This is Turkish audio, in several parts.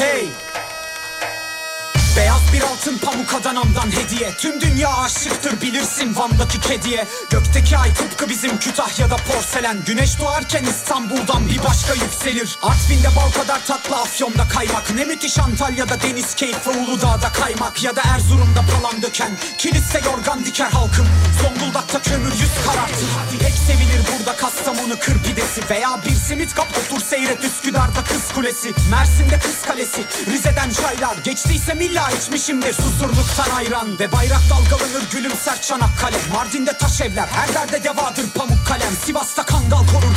Hey! Beyaz bir altın pamuk Adana'mdan hediye. Tüm dünya aşıktır bilirsin Van'daki kediye. Gökteki ay tıpkı bizim Kütahya'da porselen. Güneş doğarken İstanbul'dan bir başka yükselir. Artvin'de bal kadar tatlı Afyon'da kaymak. Ne müthiş Antalya'da deniz keyfi Uludağ'da kaymak. Ya da Erzurum'da palan döken. Kiliste yorgan diker halkım Zonguldak'ta kömür yüz karartır Pek sevilir burada Kastamonu kır pidesi Veya bir simit kap otur seyret Üsküdar'da kız kulesi. Mersin'de kız kalesi. Rize'den çaylar. Geçtiyse milla içmişimdir. Susurluktan ayran Ve bayrak dalgalanır gülümser Çanakkale Mardin'de taş evler. Her derde devadır pamuk kalem. Sivas'ta kangal korur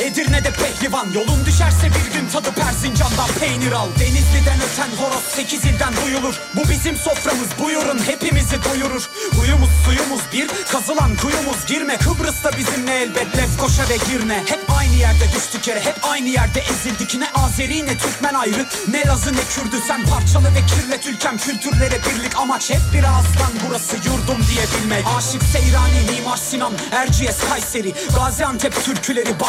Edirne'de pehlivan Yolun düşerse bir gün tadı Persincan'dan peynir al. Denizli'den öten horoz sekiz ilden duyulur. Bu bizim soframız buyurun hepimizi doyurur. Huyumuz suyumuz bir kazılan kuyumuz Girme. Kıbrıs'ta bizimle elbet Lefkoşa ve Girne. Hep aynı yerde düştük yere hep aynı yerde ezildik. Ne Azeri ne Türkmen ayrı ne Lazı ne Kürdü. Sen parçalı ve kirlet ülkem kültürlere birlik Amaç. Hep bir ağızdan burası yurdum diyebilmek. Aşık Seyrani, Mimar Sinan, Erciyes, Kayseri Gaziantep türküleri,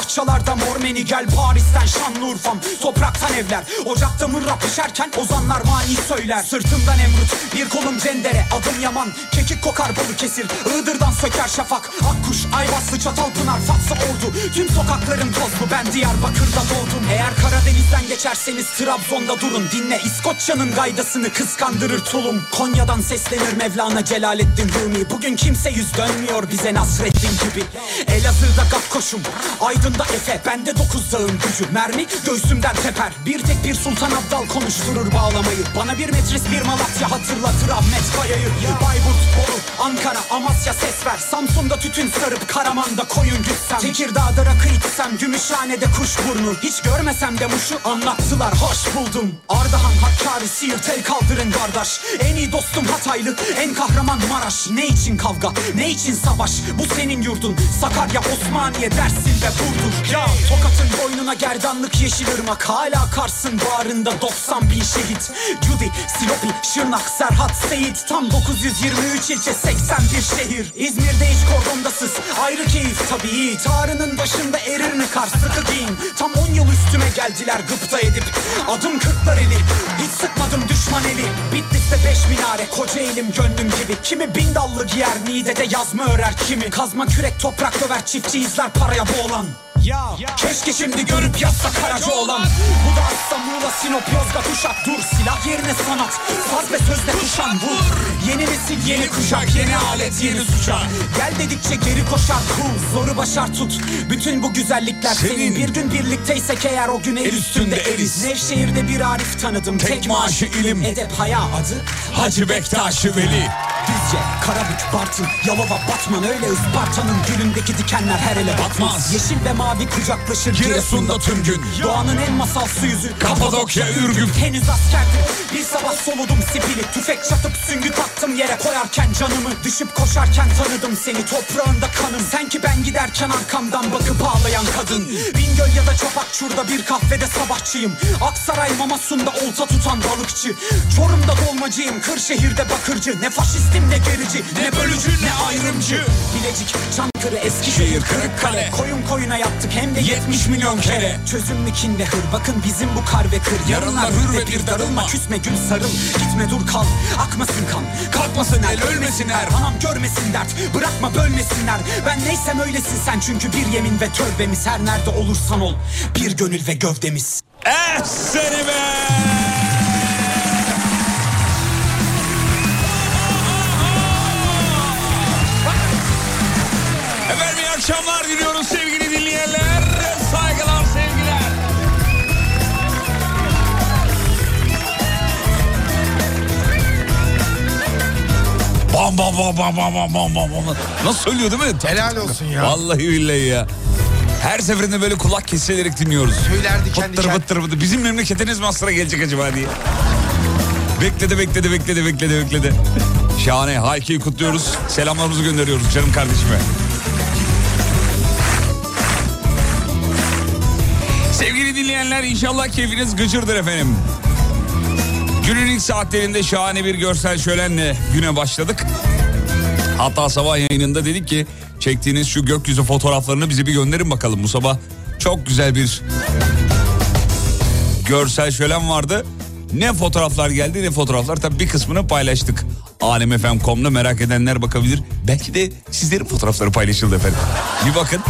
bahçalarda Mormeni Gel Paris'ten Şanlıurfa'm, topraktan evler Ocakta mırra pişerken ozanlar mani söyler. Sırtımdan emrut, bir kolum cendere, adım Yaman. Kekik kokar Balıkesir, Iğdır'dan söker şafak. Akkuş, Ayvaslı, Çatalpınar, Fatsa Ordu. Tüm sokaklarım tozlu, ben Diyarbakır'da doğdum. Eğer Karadeniz'den geçerseniz Trabzon'da durun. Dinle İskoçya'nın gaydasını kıskandırır tulum. Konya'dan seslenir Mevlana Celaleddin Rumi. Bugün kimse yüz dönmüyor bize Nasreddin gibi. Elazığ'da Gafkoş'um Aydın'da Efe Bende dokuz dağın gücü Mermi göğsümden teper. Bir tek bir Sultan Abdal konuşturur bağlamayı. Bana bir metris bir Malatya hatırlatır Ahmet Kaya'yı Bayburt, Bolu, Ankara, Amasya ses ver. Samsun'da tütün sarıp Karaman'da koyun gütsem. Tekirdağ'da rakı içsem Gümüşhane'de kuş burnu. Hiç görmesem de muşu anlattılar. Hoş buldum. Ardahan, Hakkari, Siirt el kaldırın kardeş. En iyi dostum Hataylı en kahraman Maraş. Ne için kavga ne için savaş? Bu senin yurdun. Sakarya, Osmaniye, Dersim ve Burdur. Ya Tokat'ın boynuna gerdanlık yeşil ırmak. Hala Kars'ın bağrında 90 bin şehit. Cudi, Silopi, Şırnak, Serhat, Seyit. Tam 923 ilçe 81 şehir. İzmir'de hiç kordondasız. Ayrı keyif tabii Tarının başında erir mi kar? Sıkı giyin Tam 10 yıl üstüme geldiler gıpta edip. Adım kırklar eli. Hiç sıkmadım düşman eli. Bitlis'te beş minare koca elim gönlüm gibi. Kimi bin dallı giyer Niğde'de yazma örer kimi. Kazma kürek toprak döver çiftçi izler paraya boğulan ya keşke şimdi görüp yazsa karaca olan. Bu da Asla Muğla Sinop Yozgat Uşak. Dur silah yerine sanat. Saz ve sözle kuşan vur. Yeni nesil yeni kuşak yeni alet yeni suçak. Gel dedikçe geri koşar cool Zoru başar tut. Bütün bu güzellikler senin, Senin. Bir gün birlikteysek eğer o gün el üstünde eriz Nevşehir'de bir Arif tanıdım. Tek maaşı ilim. Edep haya adı Hacı Bektaş'ı Veli. Düzce, Karabük, Bartın, Yalova, Batman Öyle Isparta'nın gülündeki dikenler her ele batmaz. Batmaz. Yeşil ve mavi kucaklaşır Giresun'da tüm gün. Doğanın en masalsı yüzü. Kapadokya, Ürgüp. Henüz askerdim. Bir sabah soludum sipili. Tüfek çatıp süngü taktım yere. Koyarken canımı Düşüp koşarken tanıdım seni. Toprağında kanım. Sen ki ben giderken arkamdan bakıp ağlayan kadın. Bingöl ya da Çapakçur'da bir kahvede sabahçıyım. Aksaray Mamasun'da olta tutan balıkçı. Çorum'da dolmacıyım Kırşehir'de bakırcı. Ne faşistim ne gerici ne bölücü ne ayrımcı. Bilecik, Çankırı, Eskişehir, Kırıkkale. Koyun koyuna yaptık hem de 70 milyon kere. Çözüm mü kin ve hır? Bakın bizim bu kar ve kır. Yarınlar hür ve bir darılma. Küsme gül sarıl. Gitme dur kal. Akmasın kan. Kalkmasın el ölmesin er görmesin dert. Bırakma bölmesinler. Ben neysem öylesin sen. Çünkü bir yemin ve tövbemiz Her nerede olursan ol. Bir gönül ve gövdemiz. Eh seni be! Akşamlar diliyoruz sevgili sevgiliyeler, saygılar, sevgiler. Bam bam bam bam bam bam bam bam. Nasıl söylüyor değil mi? Helal olsun ya. Vallahi billahi ya. Her seferinde böyle kulak kesilerek dinliyoruz. Söylerdi kendi bıttır, bıttır, bıttır. Bizim memleketiniz mi gelecek acaba diye. Bekledi bekledi bekledi bekledi bekledi. Şahane. Hayki'yi kutluyoruz. Selamlarımızı gönderiyoruz canım kardeşime. Dinleyenler inşallah keyfiniz gıcırdır efendim. Günün ilk saatlerinde şahane bir görsel şölenle güne başladık. Hatta sabah yayınında dedik ki çektiğiniz şu gökyüzü fotoğraflarını bize bir gönderin bakalım. Bu sabah çok güzel bir görsel şölen vardı. Ne fotoğraflar geldi ne fotoğraflar. Tabii bir kısmını paylaştık. Alemfm.com'da merak edenler bakabilir. Belki de sizlerin fotoğrafları paylaşıldı efendim. Bir bakın.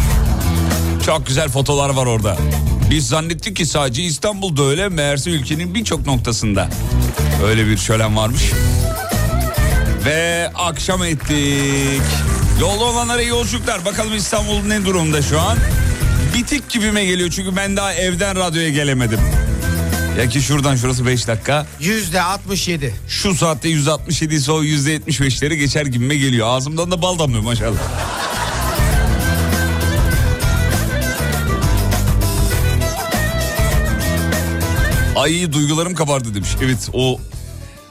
Çok güzel fotolar var orada. Biz zannettik ki sadece İstanbul'da öyle meğerse ülkenin birçok noktasında. Öyle bir şölen varmış. Ve akşam ettik. Yolda olanlara yolculuklar. Bakalım İstanbul ne durumda şu an? Bitik gibime geliyor çünkü ben daha evden radyoya gelemedim. Ya ki şuradan şurası 5 dakika. Yüzde 67. Şu saatte 167 ise o %75'leri geçer gibime geliyor. Ağzımdan da bal damlıyor maşallah. Ay duygularım kabardı demiş. Evet o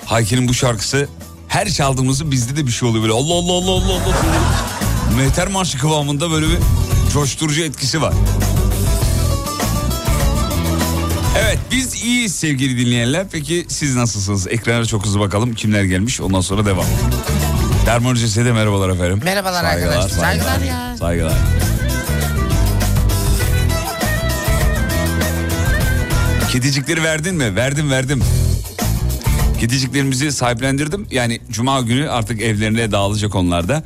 Hayki'nin bu şarkısı her çaldığımızda bizde de bir şey oluyor böyle Allah Allah Allah Allah Allah. Mehter marşı kıvamında böyle bir coşturucu etkisi var. Evet biz iyiyiz sevgili dinleyenler. Peki siz nasılsınız? Ekrana çok hızlı bakalım kimler gelmiş ondan sonra devam. Derman Hoca'ya de merhabalar efendim. Merhabalar arkadaşlar. Saygılar ya. Saygılar. Kedicikleri verdin mi? Verdim verdim. Kediciklerimizi sahiplendirdim. Yani cuma günü artık evlerine dağılacak onlar da.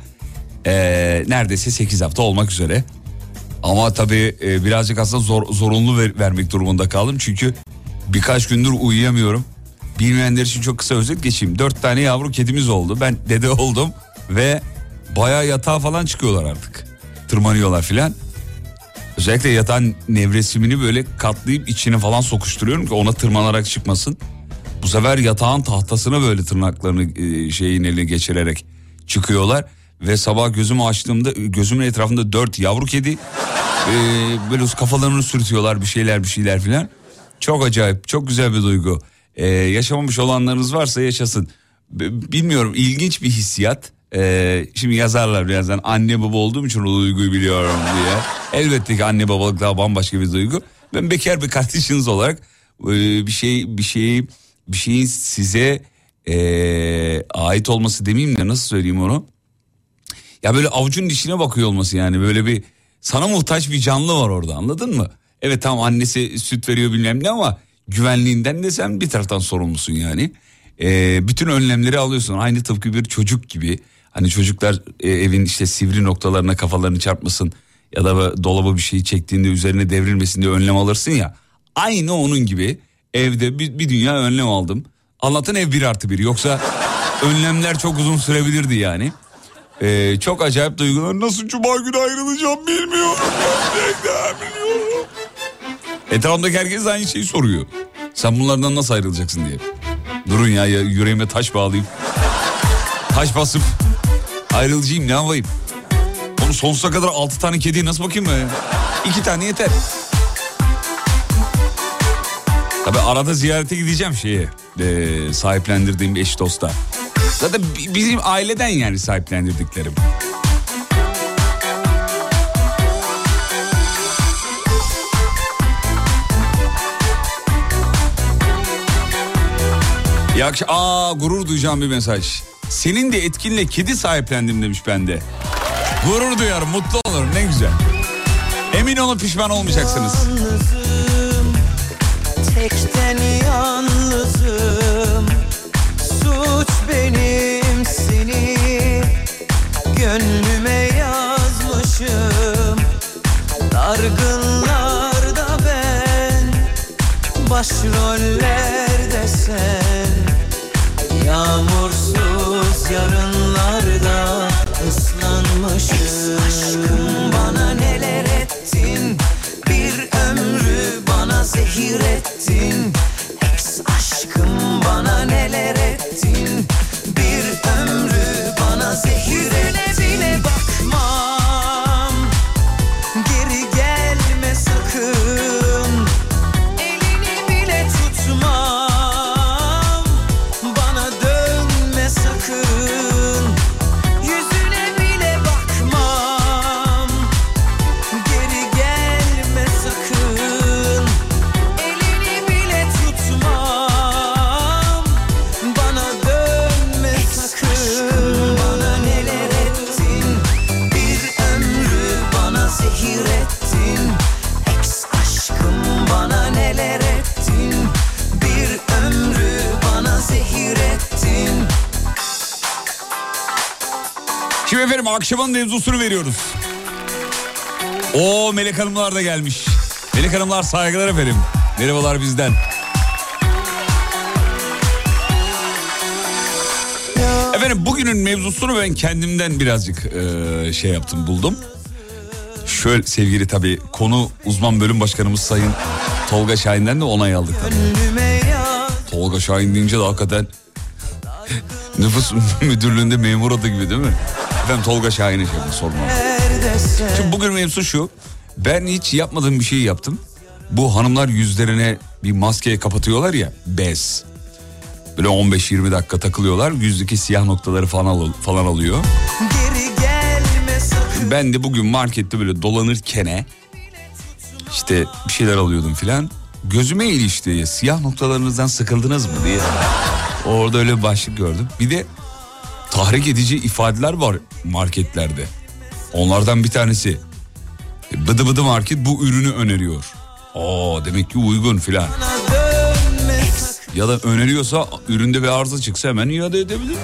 Ee, neredeyse 8 hafta olmak üzere. Ama tabii e, birazcık aslında zor, zorunlu ver, vermek durumunda kaldım. Çünkü birkaç gündür uyuyamıyorum. Bilmeyenler için çok kısa özet geçeyim. Dört tane yavru kedimiz oldu. Ben dede oldum ve bayağı yatağa falan çıkıyorlar artık. Tırmanıyorlar filan. Özellikle yatağın nevresimini böyle katlayıp içine falan sokuşturuyorum ki ona tırmanarak çıkmasın. Bu sefer yatağın tahtasına böyle tırnaklarını e, şeyin eline geçirerek çıkıyorlar. Ve sabah gözümü açtığımda gözümün etrafında dört yavru kedi e, böyle kafalarını sürtüyorlar bir şeyler bir şeyler filan. Çok acayip çok güzel bir duygu. E, yaşamamış olanlarınız varsa yaşasın. B- bilmiyorum ilginç bir hissiyat. E, şimdi yazarlar birazdan anne baba olduğum için o duyguyu biliyorum diye. Elbette ki anne babalık daha bambaşka bir duygu. Ben bekar bir kardeşiniz olarak e, bir şey bir şeyi bir şeyin size e, ait olması demeyeyim de nasıl söyleyeyim onu? Ya böyle avucun dişine bakıyor olması yani böyle bir sana muhtaç bir canlı var orada anladın mı? Evet tamam annesi süt veriyor bilmem ne ama güvenliğinden de sen bir taraftan sorumlusun yani. Ee, bütün önlemleri alıyorsun aynı tıpkı bir çocuk gibi. Hani çocuklar e, evin işte sivri noktalarına kafalarını çarpmasın ya da dolaba bir şeyi çektiğinde üzerine devrilmesin diye önlem alırsın ya. Aynı onun gibi evde bir, bir dünya önlem aldım. Allah'tan ev bir artı bir yoksa önlemler çok uzun sürebilirdi yani. Ee, çok acayip duygular. Nasıl cuma günü ayrılacağım bilmiyorum. Gerçekten bilmiyorum. Etrafımdaki herkes aynı şeyi soruyor. Sen bunlardan nasıl ayrılacaksın diye. Durun ya, ya yüreğime taş bağlayıp taş basıp ayrılacağım ne yapayım? Onu sonsuza kadar altı tane kediye nasıl bakayım ben? İki tane yeter. Tabi arada ziyarete gideceğim şeye. E, sahiplendirdiğim eş dosta. Zaten bizim aileden yani sahiplendirdiklerim. İyi akşam. Aa gurur duyacağım bir mesaj. Senin de etkinle kedi sahiplendim demiş bende. Gurur duyarım, mutlu olurum ne güzel. Emin olun pişman olmayacaksınız. Yalnızım, tekten yalnızım. Suç benim seni gönlüme yazmışım. Dargınlarda ben, başrollerde sen. Yağmursuz yarınlarda ıslanmışım. Aşkım bana neler ettin? Bir ömrü bana zehir ettin. Ex aşkım bana neler ettin? Bir ömrü bana zehir ettin Şimdi efendim akşamın mevzusunu veriyoruz. O Melek Hanımlar da gelmiş. Melek Hanımlar saygılar efendim. Merhabalar bizden. Efendim bugünün mevzusunu ben kendimden birazcık e, şey yaptım buldum. Şöyle sevgili tabii konu uzman bölüm başkanımız Sayın Tolga Şahin'den de onay aldık. Tolga Şahin deyince de hakikaten nüfus müdürlüğünde memur adı gibi değil mi? Efendim Tolga Şahin'e şey yapın, sorma. neredesin Şimdi bugün mevzu şu. Ben hiç yapmadığım bir şeyi yaptım. Bu hanımlar yüzlerine bir maskeye kapatıyorlar ya bez. Böyle 15-20 dakika takılıyorlar. Yüzdeki siyah noktaları falan, al- falan alıyor. Ben de bugün markette böyle dolanırken işte bir şeyler alıyordum filan. Gözüme ilişti. Siyah noktalarınızdan sıkıldınız mı diye. Orada öyle bir başlık gördüm. Bir de tahrik edici ifadeler var marketlerde. Onlardan bir tanesi. Bıdı bıdı market bu ürünü öneriyor. Oo demek ki uygun filan. Ya da öneriyorsa üründe bir arıza çıksa hemen iade edebilirim.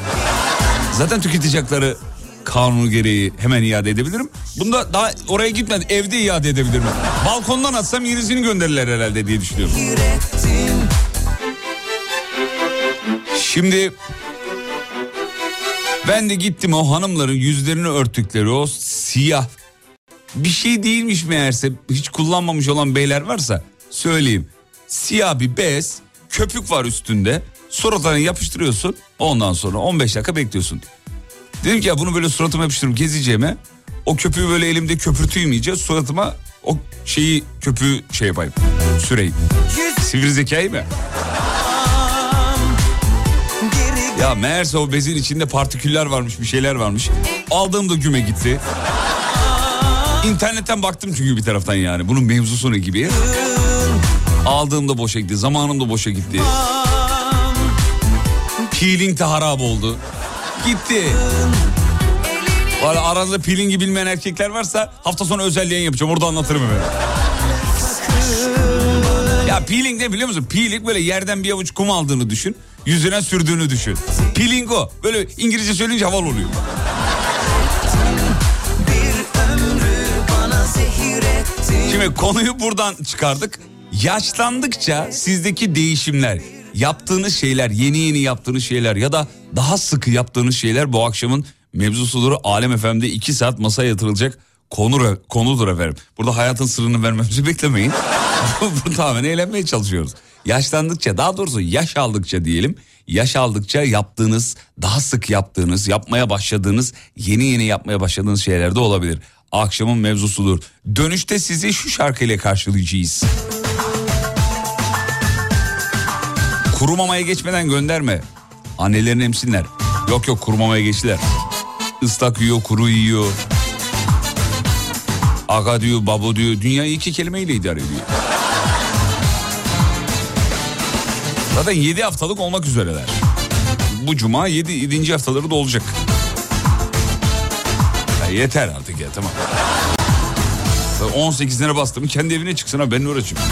Zaten tüketici hakları kanunu gereği hemen iade edebilirim. Bunda daha oraya gitmeden evde iade edebilirim. Balkondan atsam yenisini gönderirler herhalde diye düşünüyorum. Şimdi ben de gittim o hanımların yüzlerini örttükleri o siyah bir şey değilmiş meğerse hiç kullanmamış olan beyler varsa söyleyeyim. Siyah bir bez köpük var üstünde suratına yapıştırıyorsun ondan sonra 15 dakika bekliyorsun. Dedim ki ya bunu böyle suratıma yapıştırıp gezeceğime o köpüğü böyle elimde köpürteyim iyice suratıma o şeyi köpüğü şey yapayım süreyim. Sivri zekayı mı? Ya meğerse o bezin içinde partiküller varmış bir şeyler varmış. Aldığımda güme gitti. İnternetten baktım çünkü bir taraftan yani. Bunun mevzusu ne gibi. Aldığımda boşa gitti. Zamanım da boşa gitti. Peeling de harap oldu. Gitti. Valla aranızda peeling'i bilmeyen erkekler varsa hafta sonu özel yapacağım. Orada anlatırım hemen. Ya peeling ne biliyor musun? Peeling böyle yerden bir avuç kum aldığını düşün. Yüzüne sürdüğünü düşün. Peeling o. Böyle İngilizce söyleyince havalı oluyor. Şimdi konuyu buradan çıkardık. Yaşlandıkça sizdeki değişimler, yaptığınız şeyler, yeni yeni yaptığınız şeyler ya da daha sıkı yaptığınız şeyler bu akşamın mevzusudur. Alem FM'de iki saat masaya yatırılacak konu, konudur efendim. Burada hayatın sırrını vermemizi beklemeyin. Tamamen eğlenmeye çalışıyoruz. Yaşlandıkça daha doğrusu yaş aldıkça diyelim. Yaş aldıkça yaptığınız, daha sık yaptığınız, yapmaya başladığınız, yeni yeni yapmaya başladığınız şeyler de olabilir. Akşamın mevzusudur. Dönüşte sizi şu şarkıyla karşılayacağız. Kurumamaya geçmeden gönderme. Annelerini emsinler. Yok yok kurumamaya geçtiler. Islak yiyor, kuru yiyor. Aga diyor, babo diyor. Dünyayı iki kelimeyle idare ediyor. Zaten 7 haftalık olmak üzereler. Bu cuma 7. Yedi, haftaları da olacak. Ya yeter artık ya tamam. 18'lere bastım kendi evine çıksın ha ben uğraşayım.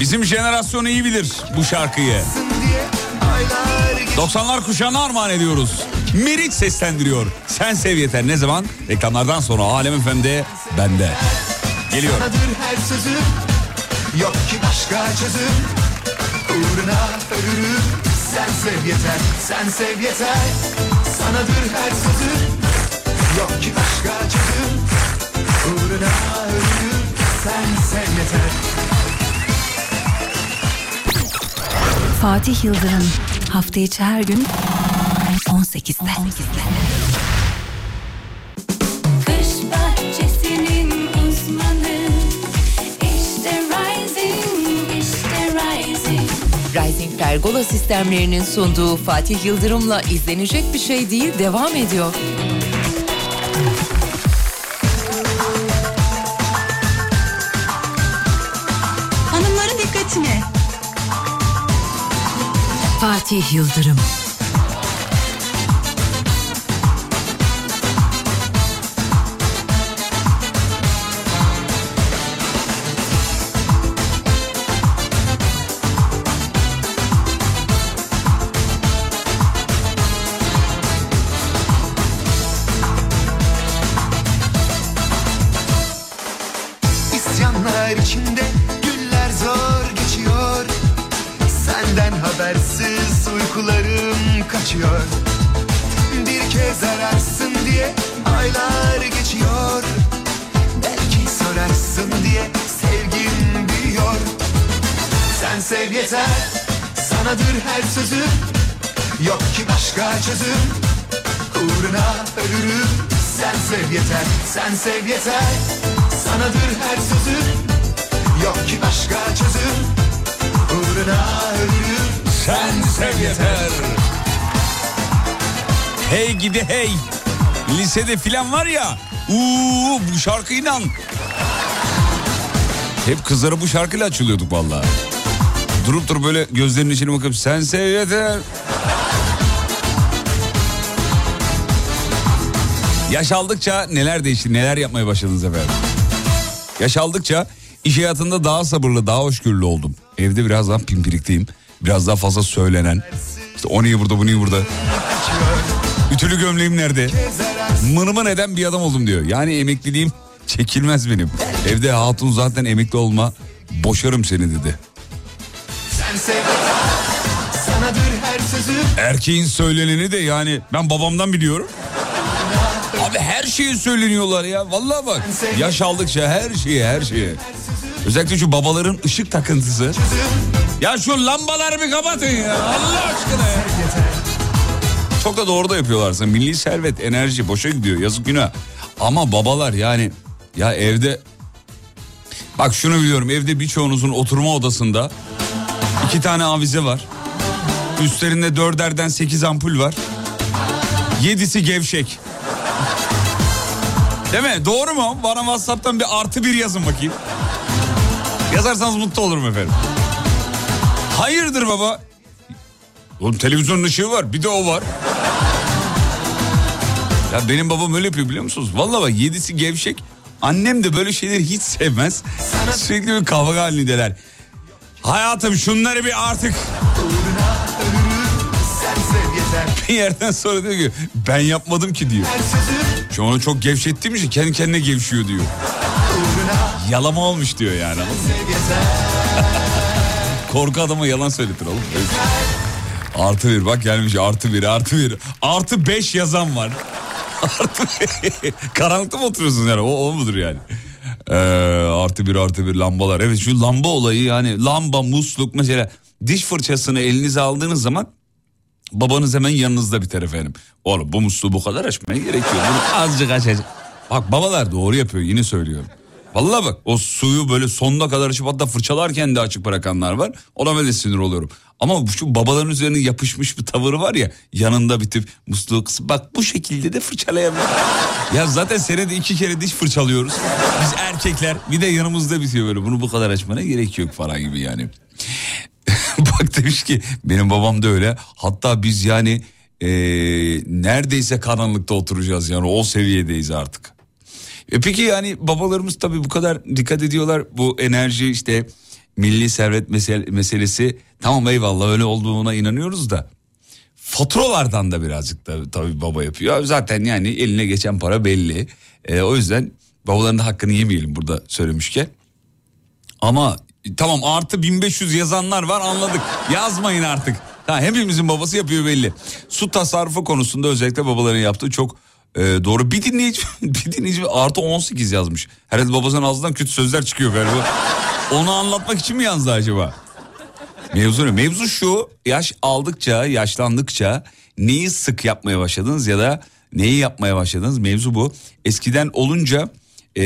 Bizim jenerasyon iyi bilir bu şarkıyı. diye aylar geçiyor 90'lar kuşağına armağan ediyoruz. Meriç seslendiriyor. Sen sev yeter. Ne zaman? Reklamlardan sonra Alem FM'de bende. Geliyor. Her sözüm Yok ki başka çözüm Uğruna ölürüm Sen sev yeter, sen sev yeter Sanadır her sözüm Yok ki başka çözüm Uğruna ölürüm Sen sev yeter Fatih Yıldırım hafta içi her gün 18'de. Kış bahçesinin uzmanı işte Rising, işte Rising. Rising Pergola sistemlerinin sunduğu Fatih Yıldırım'la izlenecek bir şey değil devam ediyor. Fatih Yıldırım. Çözüm Uğruna ölürüm Sen sev yeter sen sev yeter Sanadır her sözüm Yok ki başka çözüm Uğruna ölürüm Sen sev yeter. Hey gidi hey. Lisede filan var ya. Uuu bu şarkı inan. Hep kızlara bu şarkıyla açılıyorduk vallahi. Durup durup böyle gözlerinin içine bakıp sen sev yeter. Yaş aldıkça neler değişti, neler yapmaya başladınız efendim? Yaş aldıkça iş hayatında daha sabırlı, daha hoşgörülü oldum. Evde biraz daha pimpirikliyim. Biraz daha fazla söylenen. İşte o niye burada, bu niye burada? Ütülü gömleğim nerede? Mınımı neden bir adam oldum diyor. Yani emekliliğim çekilmez benim. Evde hatun zaten emekli olma, boşarım seni dedi. Erkeğin söyleneni de yani ben babamdan biliyorum. Şeye söyleniyorlar ya. Vallahi bak. Yaş aldıkça her şeye her şeye. Özellikle şu babaların ışık takıntısı. Ya şu lambaları bir kapatın ya. Allah aşkına ya. Çok da doğru da yapıyorlar aslında. Milli servet, enerji boşa gidiyor. Yazık günah. Ama babalar yani ya evde bak şunu biliyorum. Evde birçoğunuzun oturma odasında iki tane avize var. Üstlerinde dörderden sekiz ampul var. Yedisi gevşek. Değil mi? Doğru mu? Bana WhatsApp'tan bir artı bir yazın bakayım. Yazarsanız mutlu olurum efendim. Hayırdır baba? Oğlum televizyonun ışığı var bir de o var. Ya benim babam öyle yapıyor biliyor musunuz? Vallahi bak yedisi gevşek. Annem de böyle şeyleri hiç sevmez. Sürekli bir kavga halindeler. Hayatım şunları bir artık bir yerden sonra diyor ki ben yapmadım ki diyor. Şu onu çok gevşettiğim için kendi kendine gevşiyor diyor. Yalama olmuş diyor yani. Korku adama yalan söyletir oğlum. Artı bir bak gelmiş artı bir artı bir. Artı beş yazan var. Artı. Karanlıkta mı oturuyorsunuz yani o, o mudur yani? Ee, artı bir artı bir lambalar. Evet şu lamba olayı yani lamba musluk mesela diş fırçasını elinize aldığınız zaman babanız hemen yanınızda biter efendim. Oğlum bu musluğu bu kadar açmaya gerekiyor. Bunu azıcık açacak. Bak babalar doğru yapıyor yine söylüyorum. Vallahi bak o suyu böyle sonuna kadar açıp hatta fırçalarken de açık bırakanlar var. Ona böyle sinir oluyorum. Ama şu babaların üzerine yapışmış bir tavırı var ya yanında bitip musluğu kısıp bak bu şekilde de fırçalayabilir. ya zaten senede iki kere diş fırçalıyoruz. Biz erkekler bir de yanımızda bitiyor böyle bunu bu kadar açmana gerek yok falan gibi yani. Bak demiş ki benim babam da öyle. Hatta biz yani eee, neredeyse karanlıkta oturacağız yani o seviyedeyiz artık. E peki yani babalarımız tabii bu kadar dikkat ediyorlar bu enerji işte milli servet mesel- meselesi tamam eyvallah öyle olduğuna inanıyoruz da faturalardan da birazcık da tabii baba yapıyor. Zaten yani eline geçen para belli. E, o yüzden babaların da hakkını yemeyelim burada söylemişken. Ama tamam artı 1500 yazanlar var anladık. Yazmayın artık. Ha, hepimizin babası yapıyor belli. Su tasarrufu konusunda özellikle babaların yaptığı çok e, doğru. Bir dinleyici, bir dinleyici artı 18 yazmış. Herhalde babasının ağzından kötü sözler çıkıyor galiba. Onu anlatmak için mi yazdı acaba? Mevzu ne? Mevzu şu yaş aldıkça yaşlandıkça neyi sık yapmaya başladınız ya da neyi yapmaya başladınız mevzu bu. Eskiden olunca e,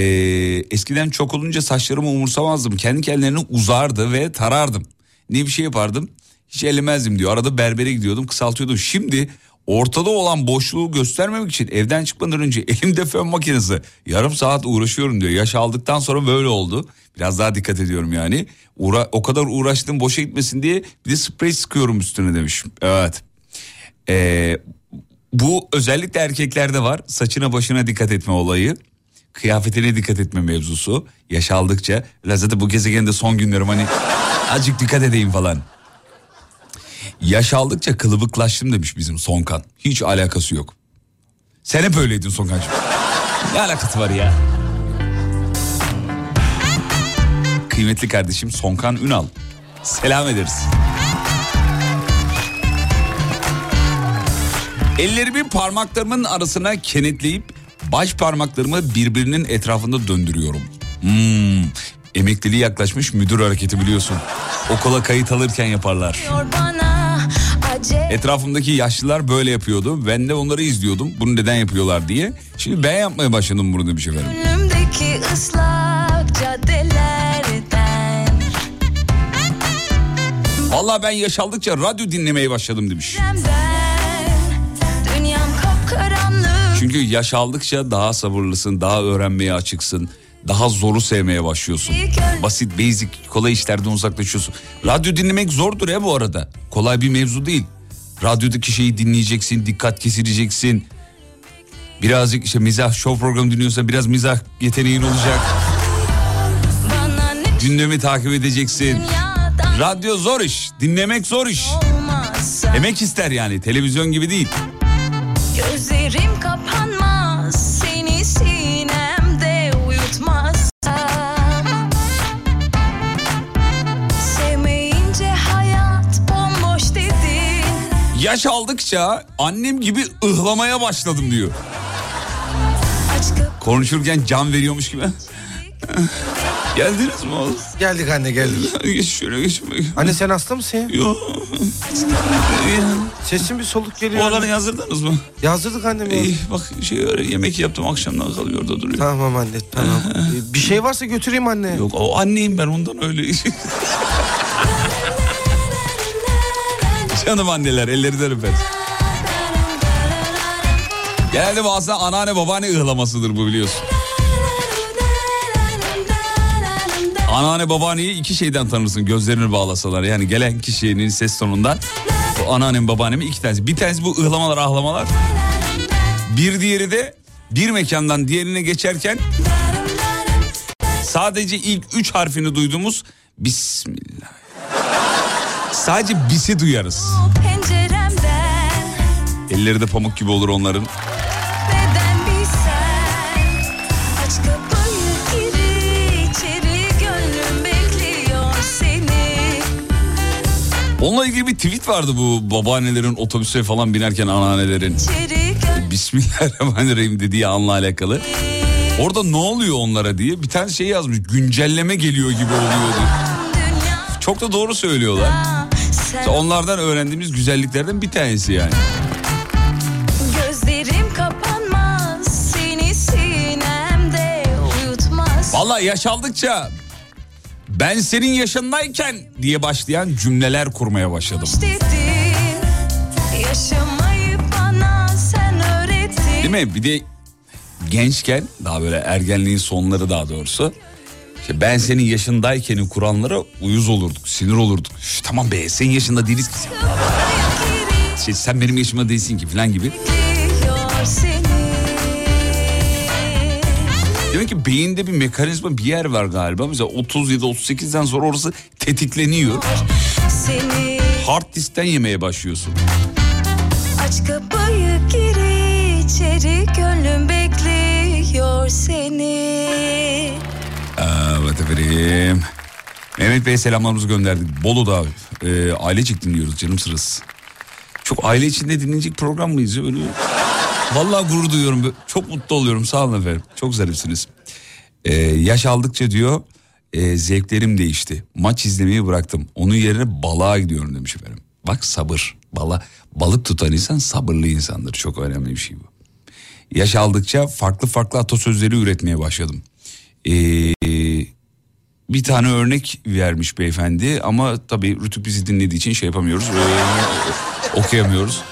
eskiden çok olunca saçlarımı umursamazdım. Kendi kendilerine uzardı ve tarardım. Ne bir şey yapardım hiç ellemezdim diyor. Arada berbere gidiyordum kısaltıyordum. Şimdi ortada olan boşluğu göstermemek için evden çıkmadan önce elimde fön makinesi yarım saat uğraşıyorum diyor. Yaş aldıktan sonra böyle oldu. Biraz daha dikkat ediyorum yani. Uğra o kadar uğraştım boşa gitmesin diye bir de sprey sıkıyorum üstüne demiş. Evet. Ee, bu özellikle erkeklerde var. Saçına başına dikkat etme olayı. Kıyafetine dikkat etme mevzusu. Yaş aldıkça. Biraz zaten bu gezegende son günlerim hani azıcık dikkat edeyim falan. Yaş aldıkça kılıbıklaştım demiş bizim Sonkan. Hiç alakası yok. Sen hep öyleydin Sonkancığım. Ne alakası var ya? Kıymetli kardeşim Sonkan Ünal. Selam ederiz. Ellerimi parmaklarımın arasına kenetleyip baş parmaklarımı birbirinin etrafında döndürüyorum. Hmm, emekliliği yaklaşmış müdür hareketi biliyorsun. Okula kayıt alırken yaparlar. Etrafımdaki yaşlılar böyle yapıyordu. Ben de onları izliyordum. Bunu neden yapıyorlar diye. Şimdi ben yapmaya başladım bunu demiş efendim. Önümdeki ıslak caddelerden Vallahi ben yaş aldıkça radyo dinlemeye başladım demiş. Demden Çünkü yaş aldıkça daha sabırlısın, daha öğrenmeye açıksın. Daha zoru sevmeye başlıyorsun. Basit, basic, kolay işlerden uzaklaşıyorsun. Radyo dinlemek zordur ya bu arada. Kolay bir mevzu değil. Radyodaki şeyi dinleyeceksin, dikkat kesileceksin. Birazcık işte mizah, show programı dinliyorsan biraz mizah yeteneğin olacak. Gündemi takip edeceksin. Radyo zor iş, dinlemek zor iş. Emek ister yani, televizyon gibi değil. Gözlerim kapanmaz Seni sinemde uyutmazsam Sevmeyince hayat bomboş dedin Yaş aldıkça annem gibi ıhlamaya başladım diyor. Konuşurken can veriyormuş gibi. Geldiniz mi oğlum? Geldik anne geldik. Geç şöyle geç. Anne sen hasta mısın ya? Yok. Sesin bir soluk geliyor. Oğlanı yazdırdınız mı? Yazdırdık annem ya. İyi bak şey öyle yemek yaptım akşamdan kalıyor orada duruyor. Tamam anne tamam. Ee, bir şey varsa götüreyim anne. Yok o anneyim ben ondan öyle. Canım anneler ellerinden öperiz. Genelde bazen anneanne babaanne ıhlamasıdır bu biliyorsun. Anneanne babaanneyi iki şeyden tanırsın gözlerini bağlasalar. Yani gelen kişinin ses tonundan. Bu anneannem babaannemi iki tanesi. Bir tanesi bu ıhlamalar ahlamalar. Bir diğeri de bir mekandan diğerine geçerken sadece ilk üç harfini duyduğumuz Bismillah. Sadece bisi duyarız. Elleri de pamuk gibi olur onların. Onunla ilgili bir tweet vardı bu babaannelerin otobüse falan binerken anneannelerin. Bismillahirrahmanirrahim dediği anla alakalı. Orada ne oluyor onlara diye bir tane şey yazmış. Güncelleme geliyor gibi oluyor diye. Çok da doğru söylüyorlar. İşte onlardan öğrendiğimiz güzelliklerden bir tanesi yani. Vallahi yaş aldıkça ben senin yaşındayken diye başlayan cümleler kurmaya başladım. sen Değil mi? Bir de gençken daha böyle ergenliğin sonları daha doğrusu. işte ben senin yaşındaykenin kuranlara uyuz olurduk, sinir olurduk. Üf, tamam be senin yaşında değiliz ki. Şey, sen benim yaşımda değilsin ki falan gibi. Demek ki beyinde bir mekanizma bir yer var galiba. Mesela 37-38'den sonra orası tetikleniyor. Seni Hard diskten yemeye başlıyorsun. Aç kapıyı gir içeri Gönlüm bekliyor seni Evet efendim. Mehmet Bey selamlarımızı gönderdik. Bolu'da e, ailecik dinliyoruz canım sırası. Çok aile içinde dinlenecek program mıyız? Öyle... Vallahi gurur duyuyorum. Çok mutlu oluyorum. Sağ olun efendim. Çok zarifsiniz. E, yaş aldıkça diyor e, zevklerim değişti. Maç izlemeyi bıraktım. Onun yerine balığa gidiyorum demiş efendim. Bak sabır. Bala, balık tutan insan sabırlı insandır. Çok önemli bir şey bu. Yaş aldıkça farklı farklı atasözleri üretmeye başladım. Ee, bir tane örnek vermiş beyefendi ama tabii Rütük bizi dinlediği için şey yapamıyoruz. Ee, okuyamıyoruz.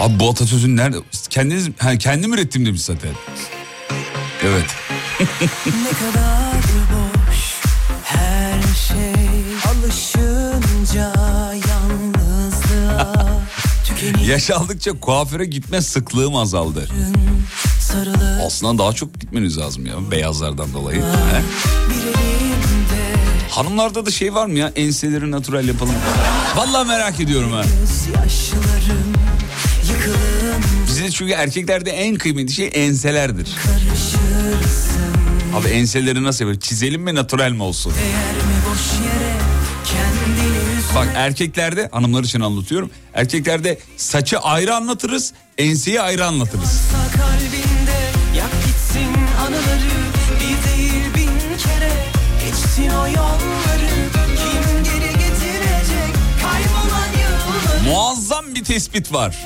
Abi bu atasözün nerede? Kendiniz, ha, kendim ürettim demiş zaten. Evet. Ne kadar boş her şey Alışınca yalnızlığa Yaş aldıkça kuaföre gitme sıklığım azaldı. Aslında daha çok gitmeniz lazım ya beyazlardan dolayı. He? bir elimde Hanımlarda da şey var mı ya enseleri natural yapalım. Vallahi merak ediyorum ha. Gözyaşlarım Bizde çünkü erkeklerde en kıymetli şey enselerdir. Abi enseleri nasıl yapalım? Çizelim mi natural mi olsun? Bak erkeklerde hanımlar için anlatıyorum. Erkeklerde saçı ayrı anlatırız, enseyi ayrı anlatırız. Muazzam bir tespit var.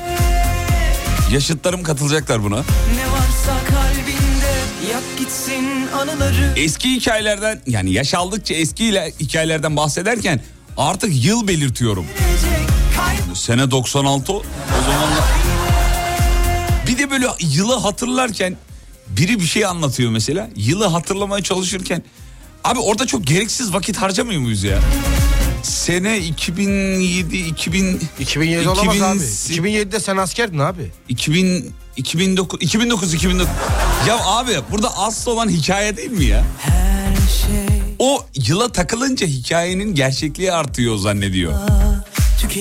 Yaşıtlarım katılacaklar buna. Ne varsa kalbinde yak gitsin anıları Eski hikayelerden yani yaş aldıkça eski hikayelerden bahsederken artık yıl belirtiyorum. Sene 96 o zamanlar. Bir de böyle yılı hatırlarken biri bir şey anlatıyor mesela. Yılı hatırlamaya çalışırken abi orada çok gereksiz vakit harcamıyor muyuz ya? Sene 2007 2000 2007 olamaz abi. 2000 2007'de sen askerdin abi. 2000 2009 2009 2009 ya abi burada asıl olan hikaye değil mi ya? şey O yıla takılınca hikayenin gerçekliği artıyor zannediyor.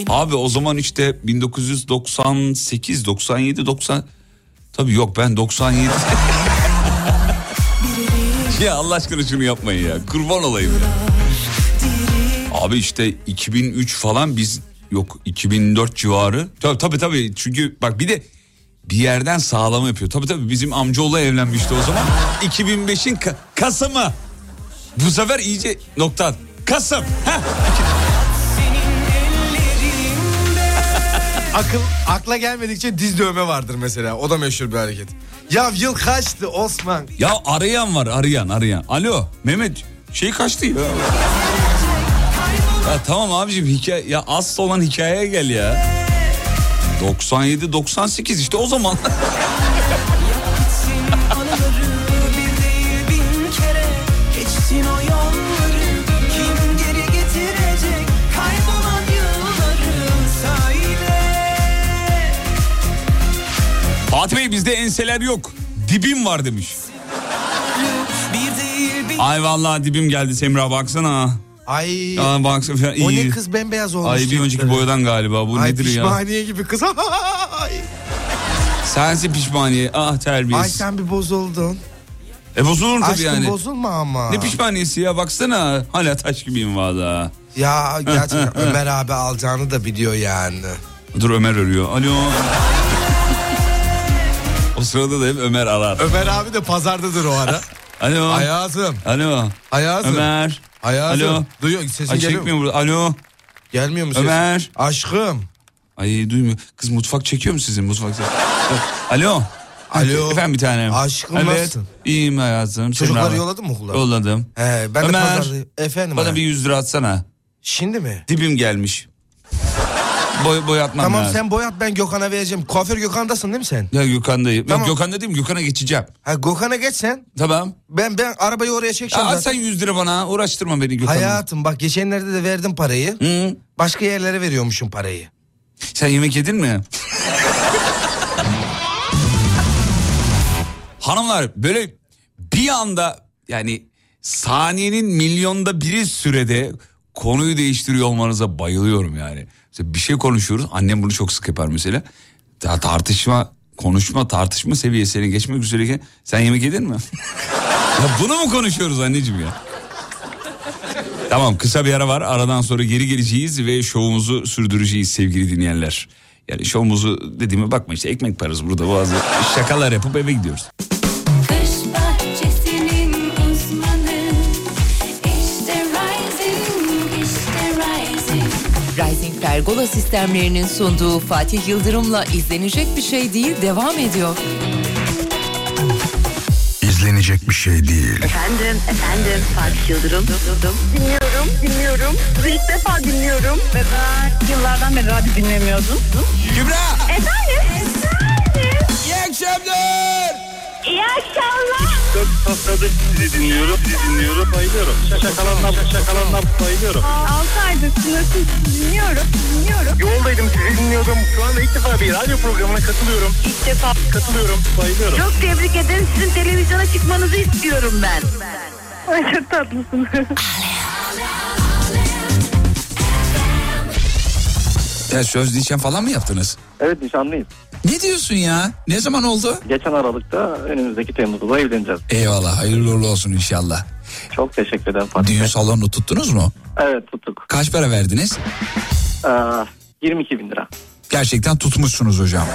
Abi o zaman işte 1998, 97, 90... Tabii yok ben 97... ya Allah aşkına şunu yapmayın ya. Kurban olayım ya. Abi işte 2003 falan biz yok 2004 civarı. Tabii tabii tabii çünkü bak bir de bir yerden sağlama yapıyor. Tabii tabii bizim amcaoğlu evlenmişti o zaman. 2005'in Ka- Kasım'ı. Bu sefer iyice nokta. Kasım. Heh. Akıl akla gelmedikçe diz dövme vardır mesela. O da meşhur bir hareket. Ya yıl kaçtı Osman? Ya arayan var arayan arayan. Alo Mehmet şey kaçtı ya. Ya tamam abicim hikaye ya asıl olan hikayeye gel ya. 97 98 işte o zaman. Fatih Bey bizde enseler yok. Dibim var demiş. Ay vallahi dibim geldi Semra baksana. Ay. Ya baksana falan o iyi. ne kız bembeyaz olmuş. Ay bir önceki boyadan galiba bu Ay nedir ya? pişmaniye gibi kız. Ay. Sensin pişmaniye ah Ay terbiyesiz. sen bir bozuldun. E bozulur tabii Aşkım yani. bozulma ama. Ne pişmaniyesi ya baksana. Hala taş gibiyim valla. Ya gerçekten Ömer abi alacağını da biliyor yani. Dur Ömer arıyor. Alo. o sırada da hep Ömer arar. Ömer abi de pazardadır o ara. Alo. Hayatım. Alo. Hayatım. Ömer. Hayatım. Alo. Duyuyor sesin Ay geliyor çekmiyor mu? burada. Alo. Gelmiyor mu sesin? Ömer. Aşkım. Ay duymuyor. Kız mutfak çekiyor mu sizin mutfak? Alo. Alo. Efendim bir tanem. Aşkım evet. nasılsın? İyiyim hayatım. Çocukları yolladın mı okula? Yolladım. He, ben de Ömer. pazardayım. Efendim Bana abi. bir 100 lira atsana. Şimdi mi? Dibim gelmiş. Boy, boyatmam Tamam lazım. sen boyat ben Gökhan'a vereceğim. Kuaför Gökhan'dasın değil mi sen? Ya Gökhan'dayım. Tamam. Yok Gökhan'da değilim. Gökhan'a geçeceğim. Ha Gökhan'a geç sen. Tamam. Ben ben arabayı oraya Ya çekeceğim zaten. sen 100 lira bana. Uğraştırma beni Gökhan'la. Hayatım bak geçenlerde de verdim parayı. Hı? Başka yerlere veriyormuşum parayı. Sen yemek yedin mi? Hanımlar böyle bir anda yani saniyenin milyonda biri sürede konuyu değiştiriyor olmanıza bayılıyorum yani. Mesela bir şey konuşuyoruz. Annem bunu çok sık yapar mesela. Ta- tartışma, konuşma, tartışma seviyesine geçmek üzereyken sen yemek yedin mi? ya bunu mu konuşuyoruz anneciğim ya? Tamam kısa bir ara var. Aradan sonra geri geleceğiz ve şovumuzu sürdüreceğiz sevgili dinleyenler. Yani şovumuzu dediğime bakma işte ekmek parası burada bazı şakalar yapıp eve gidiyoruz. Pergola sistemlerinin sunduğu Fatih Yıldırım'la izlenecek bir şey değil devam ediyor. İzlenecek bir şey değil. Efendim, efendim Fatih Yıldırım. Dinliyorum, dinliyorum. Sizi ilk defa dinliyorum. Ve ben yıllardan beri radyo dinlemiyordum. Kübra! Efendim? Efendim? İyi akşamlar! İyi akşamlar. Dört haftadır sizi dinliyorum, sizi dinliyorum, bayılıyorum. Şakalanlar, şakalanlar bayılıyorum. 6 aydır sınırsız dinliyorum, dinliyorum. Yoldaydım, sizi dinliyordum. Şu anda ilk defa bir radyo programına katılıyorum. İlk defa. Katılıyorum, bayılıyorum. Çok tebrik ederim. Sizin televizyona çıkmanızı istiyorum ben. Ay çok tatlısın. Ya söz nişan falan mı yaptınız? Evet nişanlıyım. Ne diyorsun ya? Ne zaman oldu? Geçen Aralık'ta önümüzdeki Temmuz'da da evleneceğiz. Eyvallah hayırlı uğurlu olsun inşallah. Çok teşekkür ederim Fatih Düğün Bey. salonunu tuttunuz mu? Evet tuttuk. Kaç para verdiniz? Ee, 22 bin lira. Gerçekten tutmuşsunuz hocam.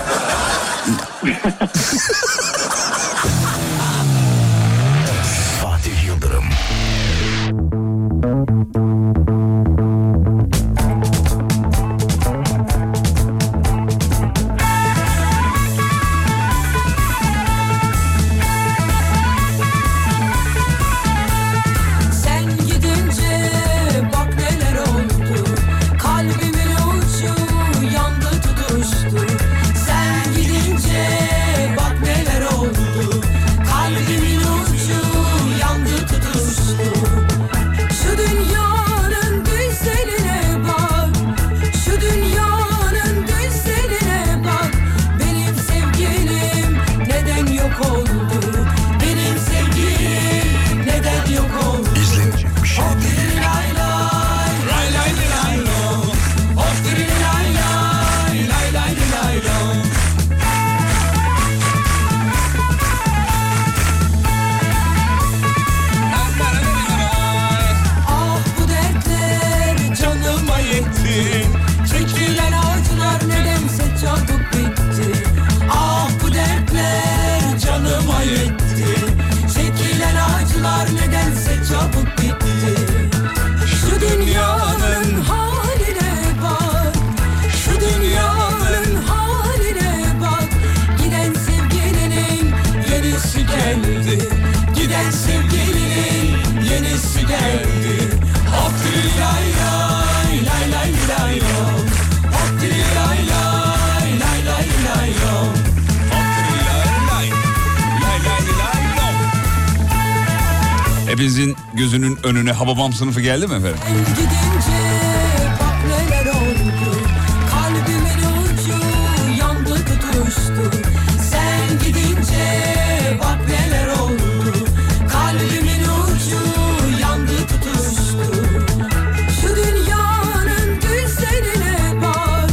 güzeline bak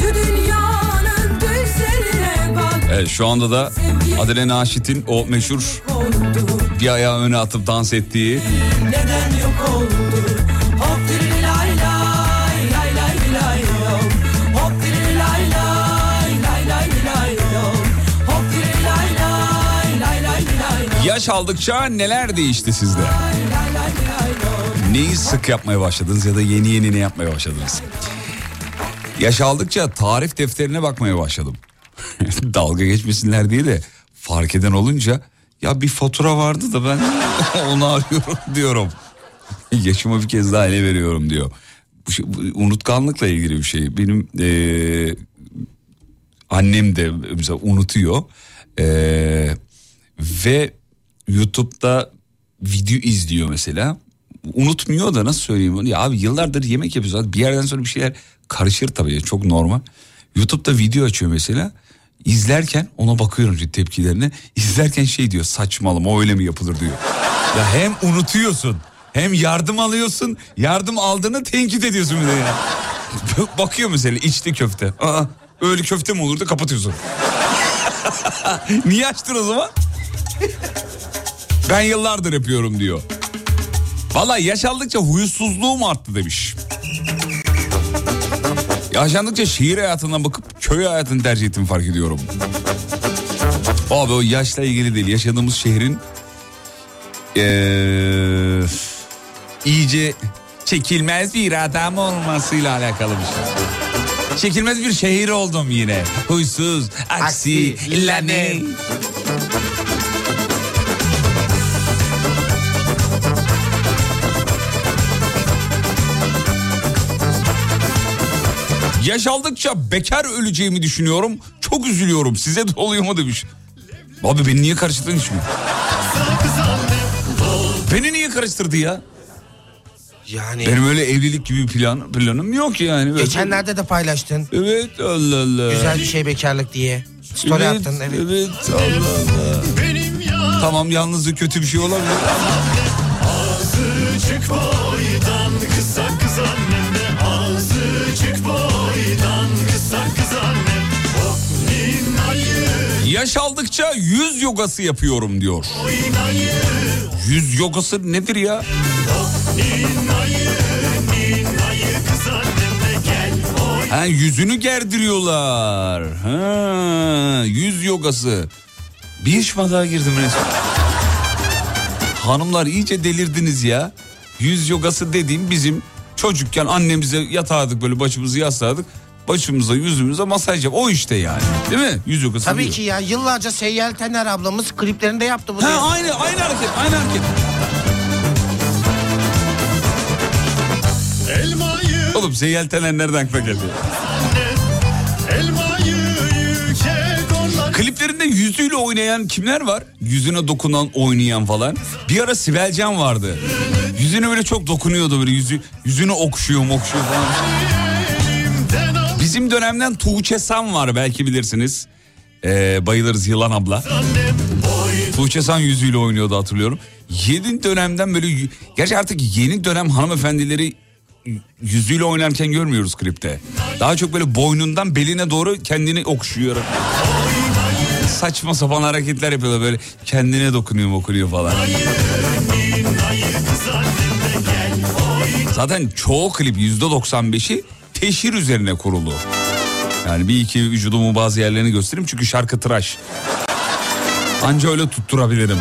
Şu dünyanın güzeline bak. Evet, şu anda da Adile Naşit'in o meşhur bir ayağı öne atıp dans ettiği Neden yok oldu Hop diri lay lay lay lay lay lom. Hop diri lay lay lay lay lay lom. Hop diri lay lay lay lay lay lom. Yaş aldıkça neler değişti sizde? Neyi sık yapmaya başladınız ya da yeni yeni ne yapmaya başladınız? Yaş aldıkça tarif defterine bakmaya başladım. Dalga geçmesinler diye de fark eden olunca ya bir fatura vardı da ben onu arıyorum diyorum. Yaşıma bir kez daha ele veriyorum diyor. Bu, şey- unutkanlıkla ilgili bir şey. Benim eee, annem de mesela unutuyor. Eee, ve YouTube'da video izliyor mesela. Unutmuyor da nasıl söyleyeyim onu? Ya abi yıllardır yemek yapıyoruz. Bir yerden sonra bir şeyler karışır tabii. Çok normal. YouTube'da video açıyor mesela. İzlerken ona bakıyorum şimdi tepkilerine. İzlerken şey diyor saçmalama öyle mi yapılır diyor. Ya hem unutuyorsun hem yardım alıyorsun. Yardım aldığını tenkit ediyorsun bir de ya. Bakıyor mesela içli köfte. Aa, öyle köfte mi olur da kapatıyorsun. Niye açtın o zaman? Ben yıllardır yapıyorum diyor. Valla yaş aldıkça huysuzluğum arttı demiş. Yaşandıkça şehir hayatından bakıp köy hayatını tercih ettiğimi fark ediyorum. Abi o yaşla ilgili değil. Yaşadığımız şehrin eee, iyice çekilmez bir adam olmasıyla alakalı bir şey. Çekilmez bir şehir oldum yine. Huysuz, aksi, lanet. Yaş aldıkça bekar öleceğimi düşünüyorum. Çok üzülüyorum. Size de oluyor mu demiş. Abi beni niye karıştırdın hiç mi? Beni niye karıştırdı ya? Yani Benim öyle evlilik gibi plan planım yok yani. Böyle- geçenlerde de paylaştın. Evet Allah Allah. Güzel bir şey bekarlık diye. Story evet, attın evet. Evet Allah Allah. Tamam yalnızlık kötü bir şey olabilir. Azıcık boydan kısa kız annem Azıcık boydan kısa kız annem Oh Yaş aldıkça yüz yogası yapıyorum diyor. Yüz yogası nedir ya? Ha yüzünü gerdiriyorlar. Ha yüz yogası. Bir yaşıma daha girdim resmen. Hanımlar iyice delirdiniz ya. Yüz yogası dediğim bizim çocukken annemize yatardık böyle başımızı yaslardık. Başımıza yüzümüze masaj yap. O işte yani. Değil mi? Yüz yogası. Tabii diyor. ki ya yıllarca Seyyal Tener ablamız kliplerinde yaptı bunu. Ha aynı aynı hareket aynı hareket. Elmayı, Oğlum seyyal telen nereden aklına geldi? Kliplerinde yüzüyle oynayan kimler var? Yüzüne dokunan, oynayan falan. Bir ara Sibel Can vardı. Yüzüne böyle çok dokunuyordu böyle yüzü yüzünü okşuyor, okşuyor falan. Bizim dönemden Tuğçe San var belki bilirsiniz. Ee, bayılırız Yılan abla. Tuğçe San yüzüyle oynuyordu hatırlıyorum. Yeni dönemden böyle... Gerçi artık yeni dönem hanımefendileri yüzüyle oynarken görmüyoruz klipte. Daha çok böyle boynundan beline doğru kendini okşuyor. Saçma sapan hareketler yapıyorlar böyle kendine dokunuyor okunuyor falan. Zaten çoğu klip yüzde 95'i teşhir üzerine kurulu. Yani bir iki vücudumu bazı yerlerini göstereyim çünkü şarkı tıraş. Anca öyle tutturabilirim.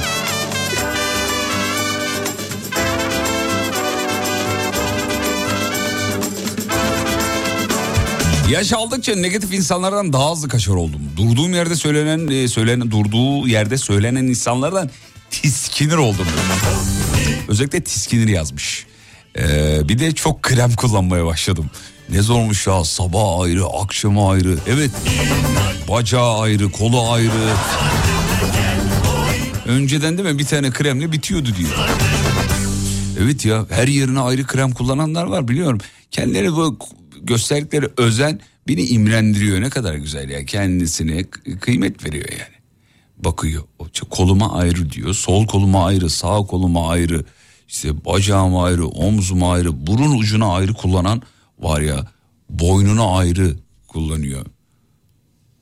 Yaş aldıkça negatif insanlardan daha hızlı kaçar oldum. Durduğum yerde söylenen, e, söylenen durduğu yerde söylenen insanlardan tiskinir oldum. Özellikle tiskinir yazmış. Ee, bir de çok krem kullanmaya başladım. Ne zormuş ya sabah ayrı, akşama ayrı. Evet bacağı ayrı, kolu ayrı. Önceden değil mi bir tane kremle bitiyordu diyor. Evet ya her yerine ayrı krem kullananlar var biliyorum. Kendileri bu gösterdikleri özen beni imrendiriyor. Ne kadar güzel ya kendisine kıymet veriyor yani. Bakıyor koluma ayrı diyor. Sol koluma ayrı, sağ koluma ayrı. işte bacağıma ayrı, omzuma ayrı, burun ucuna ayrı kullanan var ya boynuna ayrı kullanıyor.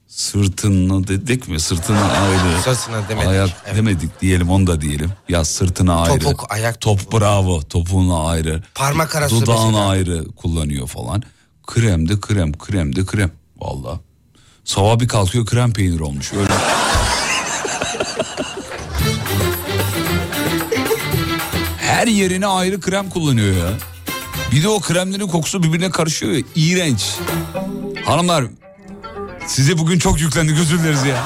Sırtını dedik mi? Sırtına ayrı. Sırtına demedik, Ayak evet. demedik diyelim onu da diyelim. Ya sırtına ayrı. Topuk, ayak Top bravo topuğuna ayrı. Parmak arası Dudağına mesela. ayrı kullanıyor falan. Krem de krem, krem de krem. Valla. Sabah bir kalkıyor krem peynir olmuş. Öyle. Her yerine ayrı krem kullanıyor ya. Bir de o kremlerin kokusu birbirine karışıyor ya. İğrenç. Hanımlar size bugün çok yüklendik özür dileriz ya.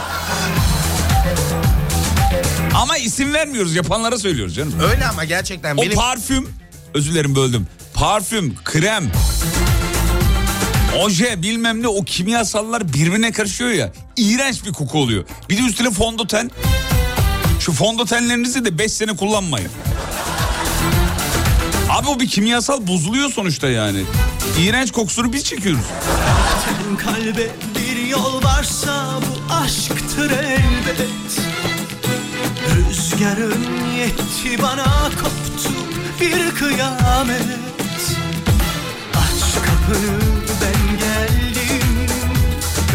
Ama isim vermiyoruz yapanlara söylüyoruz canım. Öyle ama gerçekten O benim parfüm özür dilerim böldüm. Parfüm, krem, oje bilmem ne o kimyasallar birbirine karışıyor ya. İğrenç bir koku oluyor. Bir de üstüne fondöten. Şu fondötenlerinizi de 5 sene kullanmayın. Abi o bir kimyasal bozuluyor sonuçta yani. İğrenç kokusunu biz çekiyoruz. Kalbe bir yol varsa bu aşktır elbet Rüzgarın yetti bana koptu bir kıyamet Aç kapını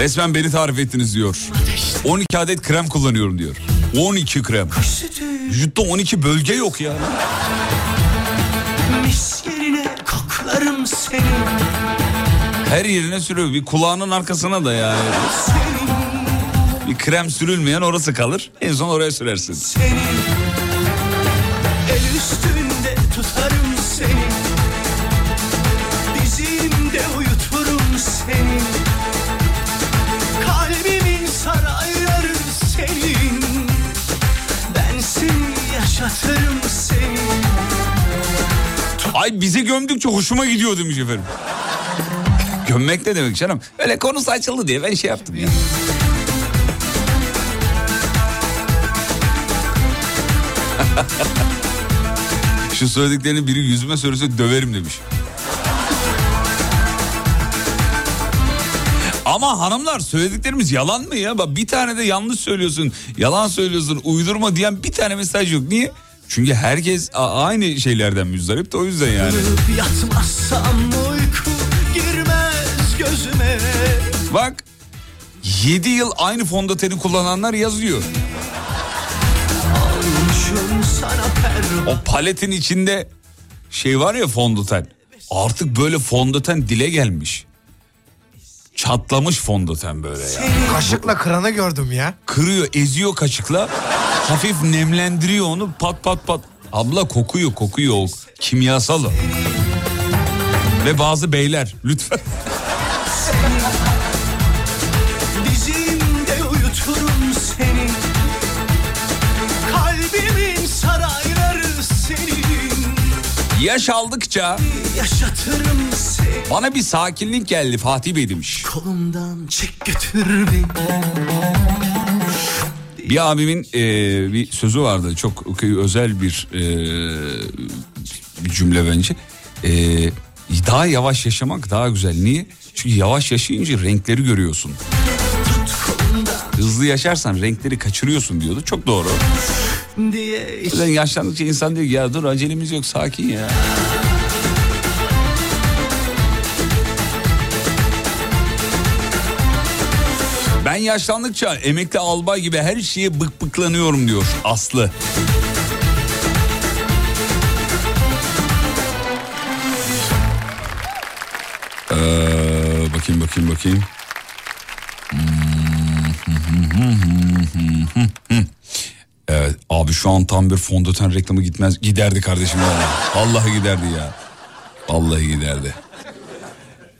Resmen beni tarif ettiniz diyor. 12 adet krem kullanıyorum diyor. 12 krem. Vücutta 12 bölge yok ya. Her yerine sürüyor. Bir kulağının arkasına da yani. Bir krem sürülmeyen orası kalır. En son oraya sürersin. Seni el üstünde Ay bizi gömdükçe hoşuma gidiyor demiş efendim. Gömmek ne demek canım? Öyle konusu açıldı diye ben şey yaptım ya. Şu söylediklerini biri yüzüme söylese döverim demiş. Ama hanımlar söylediklerimiz yalan mı ya? Bak bir tane de yanlış söylüyorsun, yalan söylüyorsun, uydurma diyen bir tane mesaj yok. Niye? Çünkü herkes aynı şeylerden müzdarip de o yüzden yani. Bak 7 yıl aynı fondöteni kullananlar yazıyor. O paletin içinde şey var ya fondöten. Artık böyle fondöten dile gelmiş. Çatlamış fondöten böyle ya. Kaşıkla kıranı gördüm ya. Kırıyor, eziyor kaşıkla. Hafif nemlendiriyor onu pat pat pat. Abla kokuyor, kokuyor o. Kimyasal o. Ve bazı beyler lütfen. Yaş aldıkça Yaşatırım seni bana bir sakinlik geldi Fatih Bey demiş. Kolumdan çek götür beni Bir abimin e, bir sözü vardı çok özel bir, e, bir cümle bence. E, daha yavaş yaşamak daha güzel. Niye? Çünkü yavaş yaşayınca renkleri görüyorsun. Hızlı yaşarsan renkleri kaçırıyorsun diyordu. Çok doğru. diye yaşlandıkça insan diyor ki, ya dur acelemiz yok sakin ya. Ben yaşlandıkça emekli albay gibi her şeye bık bıklanıyorum diyor Aslı. Ee, bakayım bakayım bakayım. Evet abi şu an tam bir fondöten reklamı gitmez giderdi kardeşim. Vallahi giderdi ya. Vallahi giderdi.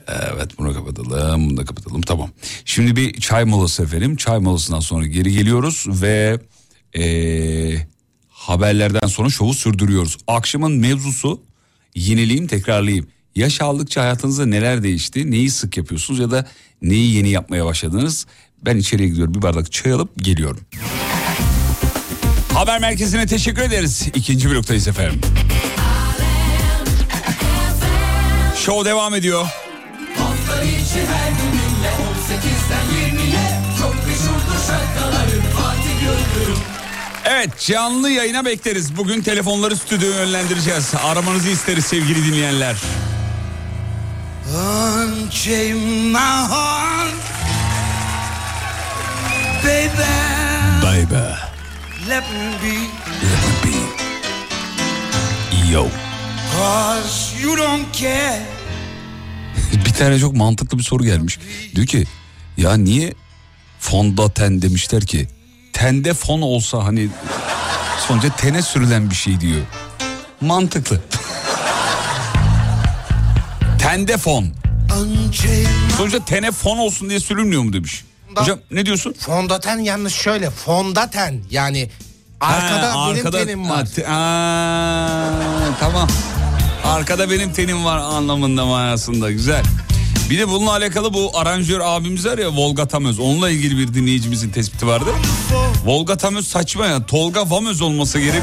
Evet bunu kapatalım bunu da kapatalım tamam. Şimdi bir çay molası efendim. Çay molasından sonra geri geliyoruz ve eee, haberlerden sonra şovu sürdürüyoruz. Akşamın mevzusu yenileyim tekrarlayayım. Yaş aldıkça hayatınızda neler değişti? Neyi sık yapıyorsunuz ya da neyi yeni yapmaya başladınız? Ben içeriye gidiyorum bir bardak çay alıp geliyorum. Haber merkezine teşekkür ederiz. İkinci bloktayız efendim. Show devam ediyor. Hafta içi her gününle 18'den 20'ye Çok meşhurdur şarkıların Fatih Yıldırım Evet canlı yayına bekleriz. Bugün telefonları stüdyoya yönlendireceğiz. Aramanızı isteriz sevgili dinleyenler. Unchain my heart Baby Baby. Let me be Yo. Cause you don't care Bir tane çok mantıklı bir soru gelmiş. Diyor ki ya niye fondöten demişler ki? Tende fon olsa hani sonuçta tene sürülen bir şey diyor. Mantıklı. Tende fon. Sonuçta tene fon olsun diye sürülmüyor mu demiş. Hocam ne diyorsun? Fondöten yanlış şöyle. Fondaten yani arkada Ha, benim arkada- tenim var. Aa, tamam. Arkada benim tenim var anlamında manasında güzel. Bir de bununla alakalı bu aranjör abimiz var ya Volga Tamöz. Onunla ilgili bir dinleyicimizin tespiti vardı. Volga Tamöz saçma ya. Tolga Vamöz olması gerek.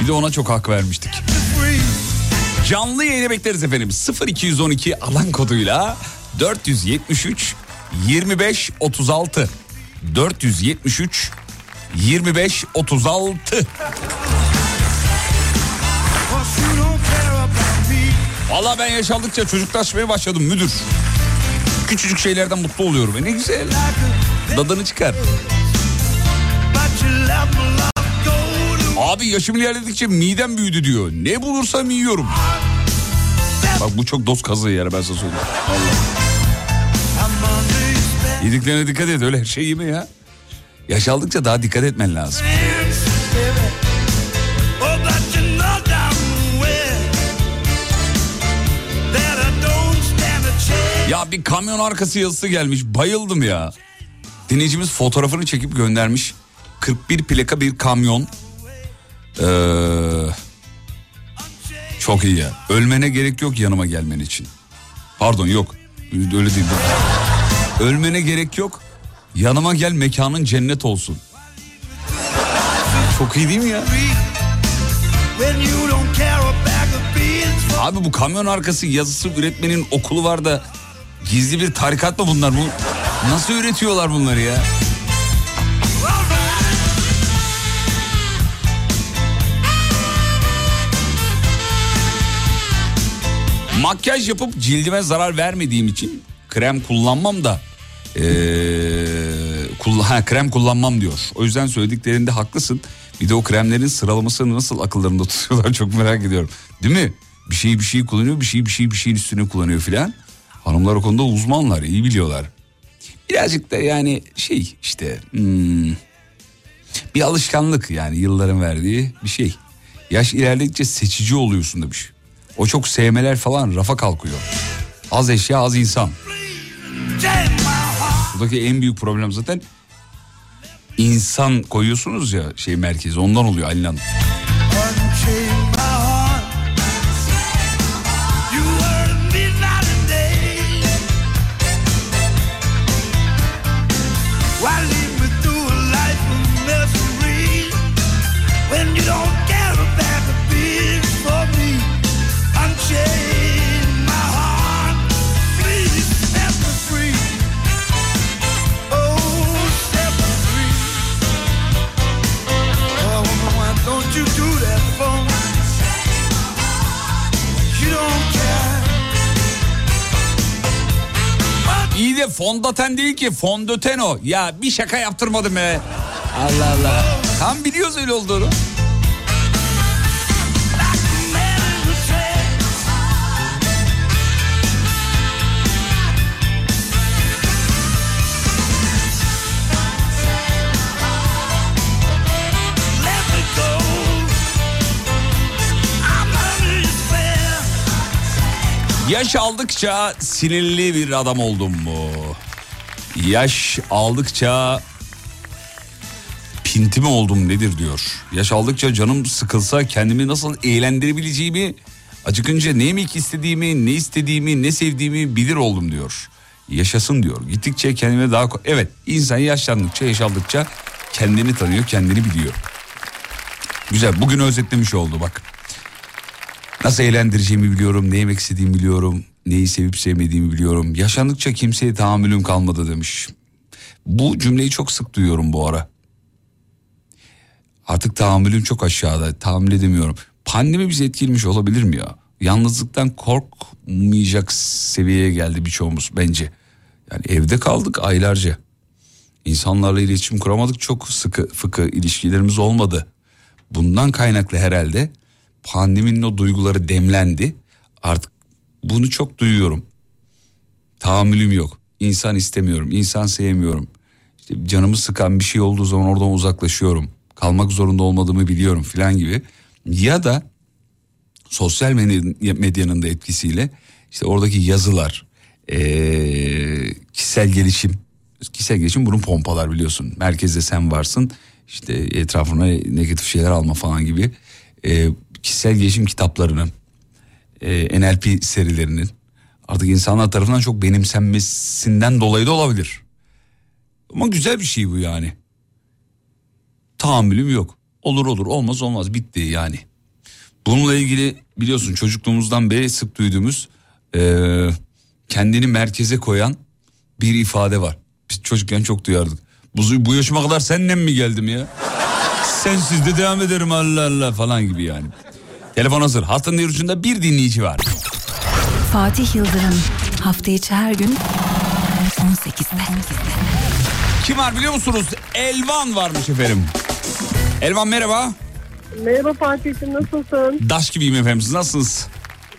bir de ona çok hak vermiştik. Canlı yayını bekleriz efendim. 0212 alan koduyla 473 25 36 473 25 36 Valla ben yaşaldıkça çocuklaşmaya başladım müdür. Küçücük şeylerden mutlu oluyorum. E ne güzel. Dadını çıkar. Abi yaşım ilerledikçe midem büyüdü diyor. Ne bulursam yiyorum. Bak bu çok dost kazığı yani ben sana söyleyeyim. Vallahi. Yediklerine dikkat et öyle her şey yeme ya. Yaş aldıkça daha dikkat etmen lazım. Ya bir kamyon arkası yazısı gelmiş bayıldım ya. Dinleyicimiz fotoğrafını çekip göndermiş. 41 plaka bir kamyon. Ee, çok iyi ya. Ölmene gerek yok yanıma gelmen için. Pardon yok. Öyle değil. Ölmene gerek yok. Yanıma gel mekanın cennet olsun. Çok iyi değil mi ya? Abi bu kamyon arkası yazısı üretmenin okulu var da gizli bir tarikat mı bunlar? Bu nasıl üretiyorlar bunları ya? Makyaj yapıp cildime zarar vermediğim için krem kullanmam da ee, kull- ha, krem kullanmam diyor. O yüzden söylediklerinde haklısın. Bir de o kremlerin sıralamasını nasıl akıllarında tutuyorlar çok merak ediyorum. Değil mi? Bir şeyi bir şey kullanıyor, bir şeyi bir şey bir şeyin üstüne kullanıyor filan. Hanımlar o konuda uzmanlar, iyi biliyorlar. Birazcık da yani şey işte hmm, bir alışkanlık yani yılların verdiği bir şey. Yaş ilerledikçe seçici oluyorsun demiş. O çok sevmeler falan rafa kalkıyor. Az eşya az insan. Buradaki en büyük problem zaten insan koyuyorsunuz ya şey merkezi ondan oluyor Halil Fondöten değil ki fondöten o. Ya bir şaka yaptırmadım be. Allah Allah. Tam biliyoruz öyle olduğunu. Yaş aldıkça sinirli bir adam oldum mu? Yaş aldıkça pinti mi oldum nedir diyor. Yaş aldıkça canım sıkılsa kendimi nasıl eğlendirebileceğimi acıkınca ne yemek istediğimi, ne istediğimi, ne sevdiğimi bilir oldum diyor. Yaşasın diyor. Gittikçe kendime daha... Evet insan yaşlandıkça, yaş aldıkça kendini tanıyor, kendini biliyor. Güzel bugün özetlemiş oldu bak. Nasıl eğlendireceğimi biliyorum, ne yemek istediğimi biliyorum, neyi sevip sevmediğimi biliyorum. Yaşandıkça kimseye tahammülüm kalmadı demiş. Bu cümleyi çok sık duyuyorum bu ara. Artık tahammülüm çok aşağıda, tahammül edemiyorum. Pandemi bizi etkilemiş olabilir mi ya? Yalnızlıktan korkmayacak seviyeye geldi birçoğumuz bence. Yani evde kaldık aylarca. İnsanlarla iletişim kuramadık, çok sıkı fıkı ilişkilerimiz olmadı. Bundan kaynaklı herhalde pandeminin o duyguları demlendi. Artık bunu çok duyuyorum. Tahammülüm yok. İnsan istemiyorum, insan sevmiyorum. İşte canımı sıkan bir şey olduğu zaman oradan uzaklaşıyorum. Kalmak zorunda olmadığımı biliyorum filan gibi. Ya da sosyal medya- medyanın da etkisiyle işte oradaki yazılar, kişisel gelişim, kişisel gelişim bunun pompalar biliyorsun. Merkezde sen varsın, işte etrafına negatif şeyler alma falan gibi. Kişisel gelişim kitaplarının, e, NLP serilerinin artık insanlar tarafından çok benimsenmesinden dolayı da olabilir. Ama güzel bir şey bu yani. Tahammülüm yok. Olur olur olmaz olmaz bitti yani. Bununla ilgili biliyorsun çocukluğumuzdan beri sık duyduğumuz eee, kendini merkeze koyan bir ifade var. Biz çocukken çok duyardık. Bu, bu yaşıma kadar seninle mi geldim ya? Sensiz de devam ederim Allah Allah falan gibi yani. Telefon hazır. Hattın diğer ucunda bir dinleyici var. Fatih Yıldırım hafta içi her gün 18'de. Kim var biliyor musunuz? Elvan varmış efendim. Elvan merhaba. Merhaba Fatih'im nasılsın? Daş gibiyim efendim siz nasılsınız?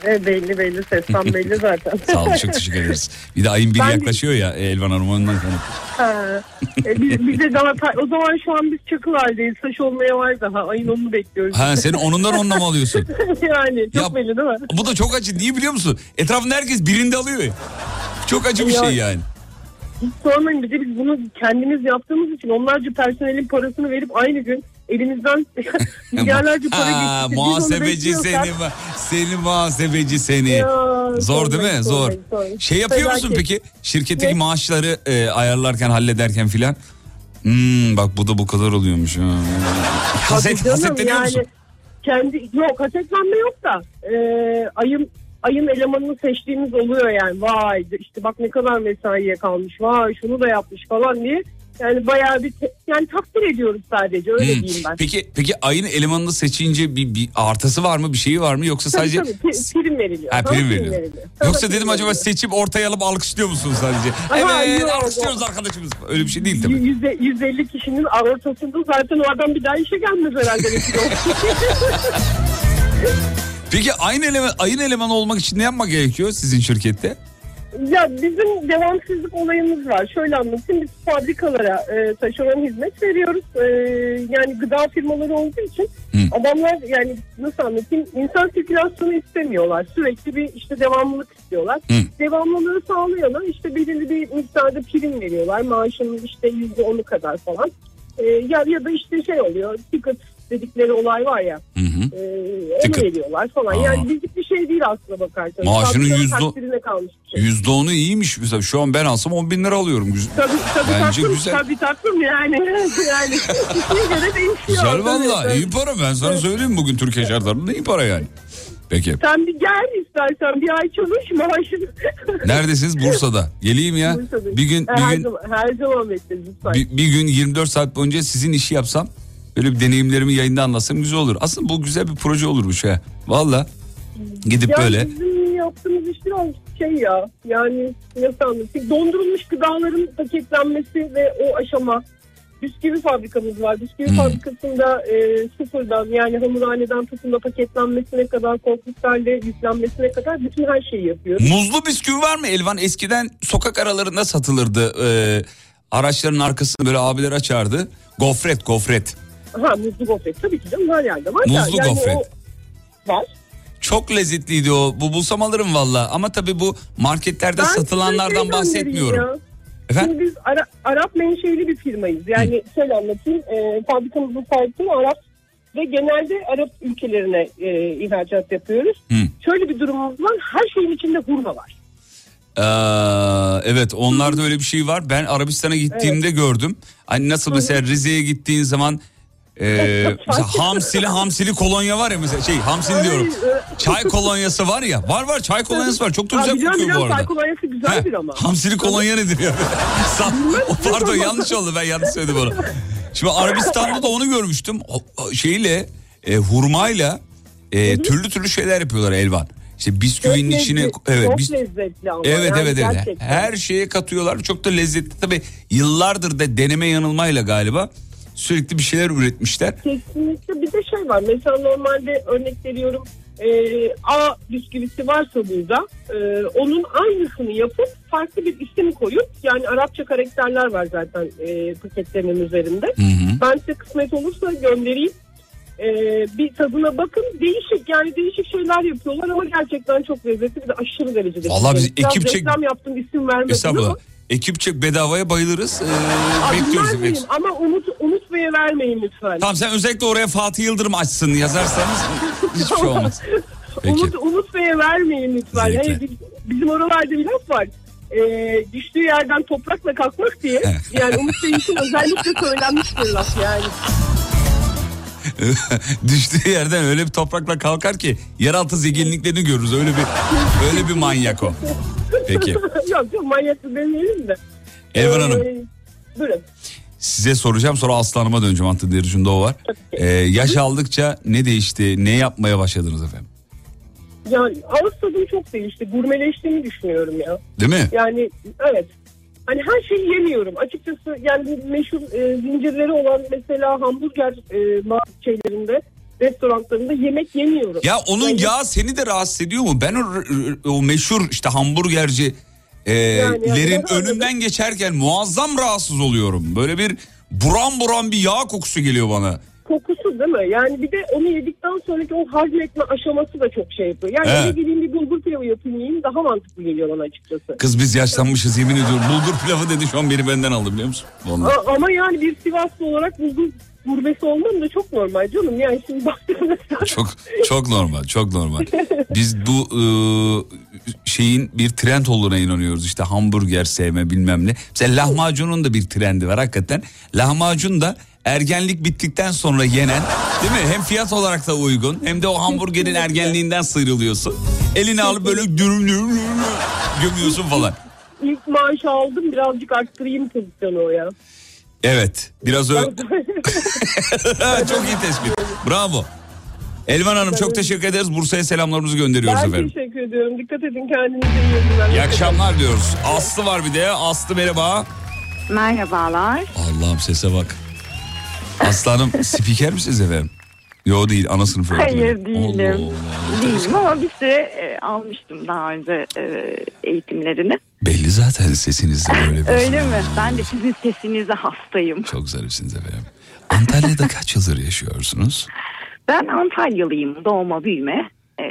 E, belli belli sesten belli zaten. Sağ olun çok teşekkür ederiz. Bir de ayın biri Ben de- yaklaşıyor ya Elvan Hanım ondan sonra. Ha. E, biz, biz de daha o zaman şu an biz çakıl haldeyiz. Saç olmaya var daha. Ayın onu bekliyoruz. Ha senin onundan onunla mı alıyorsun? yani çok Ya- belli değil mi? Bu da çok acı. Niye biliyor musun? Etrafında herkes birinde alıyor ya. Çok acı bir Ya- şey yani. Hiç sormayın bir de biz bunu kendimiz yaptığımız için onlarca personelin parasını verip aynı gün elimizden milyarlarca para geçti. muhasebeci seni, seni muhasebeci seni. Ya, Zor değil mi? Zor. sormayın. Şey yapıyor musun Felaket. peki? Şirketteki Ne? maaşları e, ayarlarken, hallederken filan. Hmm, bak bu da bu kadar oluyormuş. Ha. Haset, hasetleniyor yani musun? Kendi, yok hasetlenme yok da e, ayın ayın elemanını seçtiğimiz oluyor yani vay işte bak ne kadar mesaiye kalmış vay şunu da yapmış falan diye Yani bayağı bir yani takdir ediyoruz sadece öyle Hmm. diyeyim ben. Peki peki ayın elemanını seçince bir, bir artısı var mı bir şeyi var mı yoksa Tabii, sadece tabii, pri- prim veriliyor. Ha, Sana prim veriliyor. Sana Yoksa prim dedim acaba veriliyor. seçip ortaya alıp alkışlıyor musunuz sadece? Aha, evet yok, alkışlıyoruz arkadaşımız. Öyle bir şey değil tabii. Yüzde, 150 kişinin ortasında zaten o adam bir daha işe gelmez herhalde. Peki ayın, eleman, ayın elemanı olmak için ne yapmak gerekiyor sizin şirkette? Ya bizim devamsızlık olayımız var. Şöyle anlatayım. Biz fabrikalara e, taşeron hizmet veriyoruz. E, yani gıda firmaları olduğu için adamlar yani nasıl anlatayım insan sirkülasyonu istemiyorlar. Sürekli bir işte devamlılık istiyorlar. Devamlılığı sağlayana işte belirli bir miktarda prim veriyorlar. Maaşının işte yüzde onu kadar falan. E, ya, ya da işte şey oluyor. Ticket dedikleri olay var ya. E, onu veriyorlar falan. Yani bizlik bir şey değil aslına bakarsanız. Maaşının yüzde- kalmış şey. Yüzde onu iyiymiş. Mesela şu an ben alsam 10 bin lira alıyorum. Güzel. Tabii tabii Bence tatlım, güzel. tabii tatlım yani. yani kişiye göre değişiyor. Güzel valla iyi para ben sana söyleyeyim bugün Türkiye şartlarında iyi para yani. Peki. Sen bir gel istersen bir ay çalış maaşın. Neredesiniz? Bursa'da. Geleyim ya. Bursa'da. Bir gün her bir gün zaman, her zaman bekleriz lütfen. bir, bir gün 24 saat boyunca sizin işi yapsam böyle bir deneyimlerimi yayında anlatsam güzel olur. Aslında bu güzel bir proje olurmuş ha. Valla. Gidip yani böyle bizim yaptığımız iş biraz şey ya yani nasıl anlatayım dondurulmuş gıdaların paketlenmesi ve o aşama bisküvi fabrikamız var. Bisküvi Hmm. fabrikasında e, sıfırdan yani hamurhaneden tutun da paketlenmesine kadar korkutlarla yüklenmesine kadar bütün her şeyi yapıyoruz. Muzlu bisküvi var mı Elvan? Eskiden sokak aralarında satılırdı. Ee, araçların arkasını böyle abiler açardı. Gofret, gofret. Ha muzlu gofret tabii ki canım her yerde var. Muzlu yani gofret. O var. Çok lezzetliydi o. Bu bulsam alırım valla. Ama tabii bu marketlerde Ben satılanlardan şey bahsetmiyorum. ya. Efendim? Şimdi biz Ara- Arap menşeli bir firmayız. Yani şöyle anlatayım. E, fabrikamızın sahibi Arap ve genelde Arap ülkelerine e, ihracat yapıyoruz. Hı. Şöyle bir durumumuz var. Her şeyin içinde hurma var. Ee, evet onlarda öyle bir şey var. Ben Arabistan'a gittiğimde gördüm. Hani nasıl mesela Rize'ye gittiğin zaman e, mesela hamsili hamsili kolonya var ya mesela şey hamsili diyorum. Çay kolonyası var ya. Var var çay kolonyası var. Çok da güzel biliyorum, kokuyor bu biliyorum, arada. Çay kolonyası güzeldir ama. Hamsili kolonya nedir ya? Pardon yanlış oldu ben yanlış söyledim onu. Şimdi Arabistan'da da onu görmüştüm. O- şeyle e, hurmayla e, türlü türlü şeyler yapıyorlar Elvan. İşte bisküvinin Çok içine lezzetli, evet çok bis- lezzetli ama. Evet yani evet evet. gerçekten. Her şeye katıyorlar. Çok da lezzetli. Tabii yıllardır da deneme yanılmayla galiba sürekli bir şeyler üretmişler. Kesinlikle bir de şey var. Mesela normalde örnek veriyorum e, A bisküvisi varsa burada e, onun aynısını yapıp farklı bir isim koyup yani Arapça karakterler var zaten e, paketlerinin üzerinde. Ben size kısmet olursa göndereyim. E, bir tadına bakın. Değişik yani değişik şeyler yapıyorlar ama gerçekten çok lezzetli bir de aşırı derecede. Vallahi biz ekip çek- yaptım isim vermedim ama. Ekip çek bedavaya bayılırız. Ee, bekliyoruz. efendim. ama unut, unutmaya vermeyin lütfen. Tamam sen özellikle oraya Fatih Yıldırım açsın yazarsanız hiçbir şey olmaz. Peki. Umut, Umut Bey'e vermeyin lütfen. Zevkle. Hani biz- bizim oralarda bir laf var. Ee, düştüğü yerden toprakla kalkmak diye. Yani Umut Bey için özellikle söylenmiş bir laf yani. Düştüğü yerden öyle bir toprakla kalkar ki yeraltı zenginliklerini görürüz. Öyle bir öyle bir manyak o. Peki. yok yok manyaklı demeyelim de. Elvan Ee, Hanım Buyurun. size soracağım sonra Aslı Hanım'a döneceğim. Antın Deriş'inde o var. Ee, yaş aldıkça ne değişti? Ne yapmaya başladınız efendim? Yani ağız tadım çok değişti. Gurmeleştiğini düşünüyorum ya. Değil mi? Yani evet. Hani her şeyi yemiyorum. Açıkçası yani meşhur e, zincirleri olan mesela hamburger e, şeylerinde restoranlarında yemek yemiyorum. Ya onun Yani- yağı seni de rahatsız ediyor mu? Ben o, o meşhur işte hamburgerci e, Yani- yani lerin ben önünden geçerken muazzam rahatsız oluyorum. Böyle bir buram buram bir yağ kokusu geliyor bana. kokusu değil mi? Yani bir de onu yedikten sonraki o hazmetme aşaması da çok şey yapıyor. Yani Evet. eve gideyim bir bulgur pilavı yapayım yiyeyim daha mantıklı geliyor bana açıkçası. Kız biz yaşlanmışız yemin ediyorum. Bulgur pilavı dedi şu an beni benden aldı biliyor musun? Ama yani bir Sivaslı olarak bulgur gurbesi olmam da çok normal canım. Yani şimdi baktığımda Çok çok normal, çok normal. Biz bu e, şeyin bir trend olduğuna inanıyoruz. İşte hamburger sevme bilmem ne. Mesela lahmacunun da bir trendi var hakikaten. Lahmacun da ergenlik bittikten sonra yenen değil mi? Hem fiyat olarak da uygun hem de o hamburgerin ergenliğinden sıyrılıyorsun. Elini alıp böyle dürüm dürüm dürüm gömüyorsun falan. ilk maaşı aldım birazcık arttırayım pozisyonu o ya. Evet biraz öyle. çok iyi tespit. Bravo. Elvan Hanım çok teşekkür ederiz. Bursa'ya selamlarımızı gönderiyoruz Ben efendim. teşekkür ediyorum. Dikkat edin kendinize iyi günler. İyi akşamlar diyoruz. Aslı var bir de. Aslı merhaba. Merhabalar. Allah'ım sese bak. Aslı Hanım spiker misiniz efendim? Yo değil ana sınıf öğretmeni. Hayır değilim. Allah Allah. Değilim ama bir süre e, almıştım daha önce e, eğitimlerini. Belli zaten sesinizde böyle bir şey. Öyle mi? Ben de sizin sesinize hastayım. Çok zarifsiniz efendim. Antalya'da kaç yıldır yaşıyorsunuz? Ben Antalyalıyım. Doğma büyüme. E,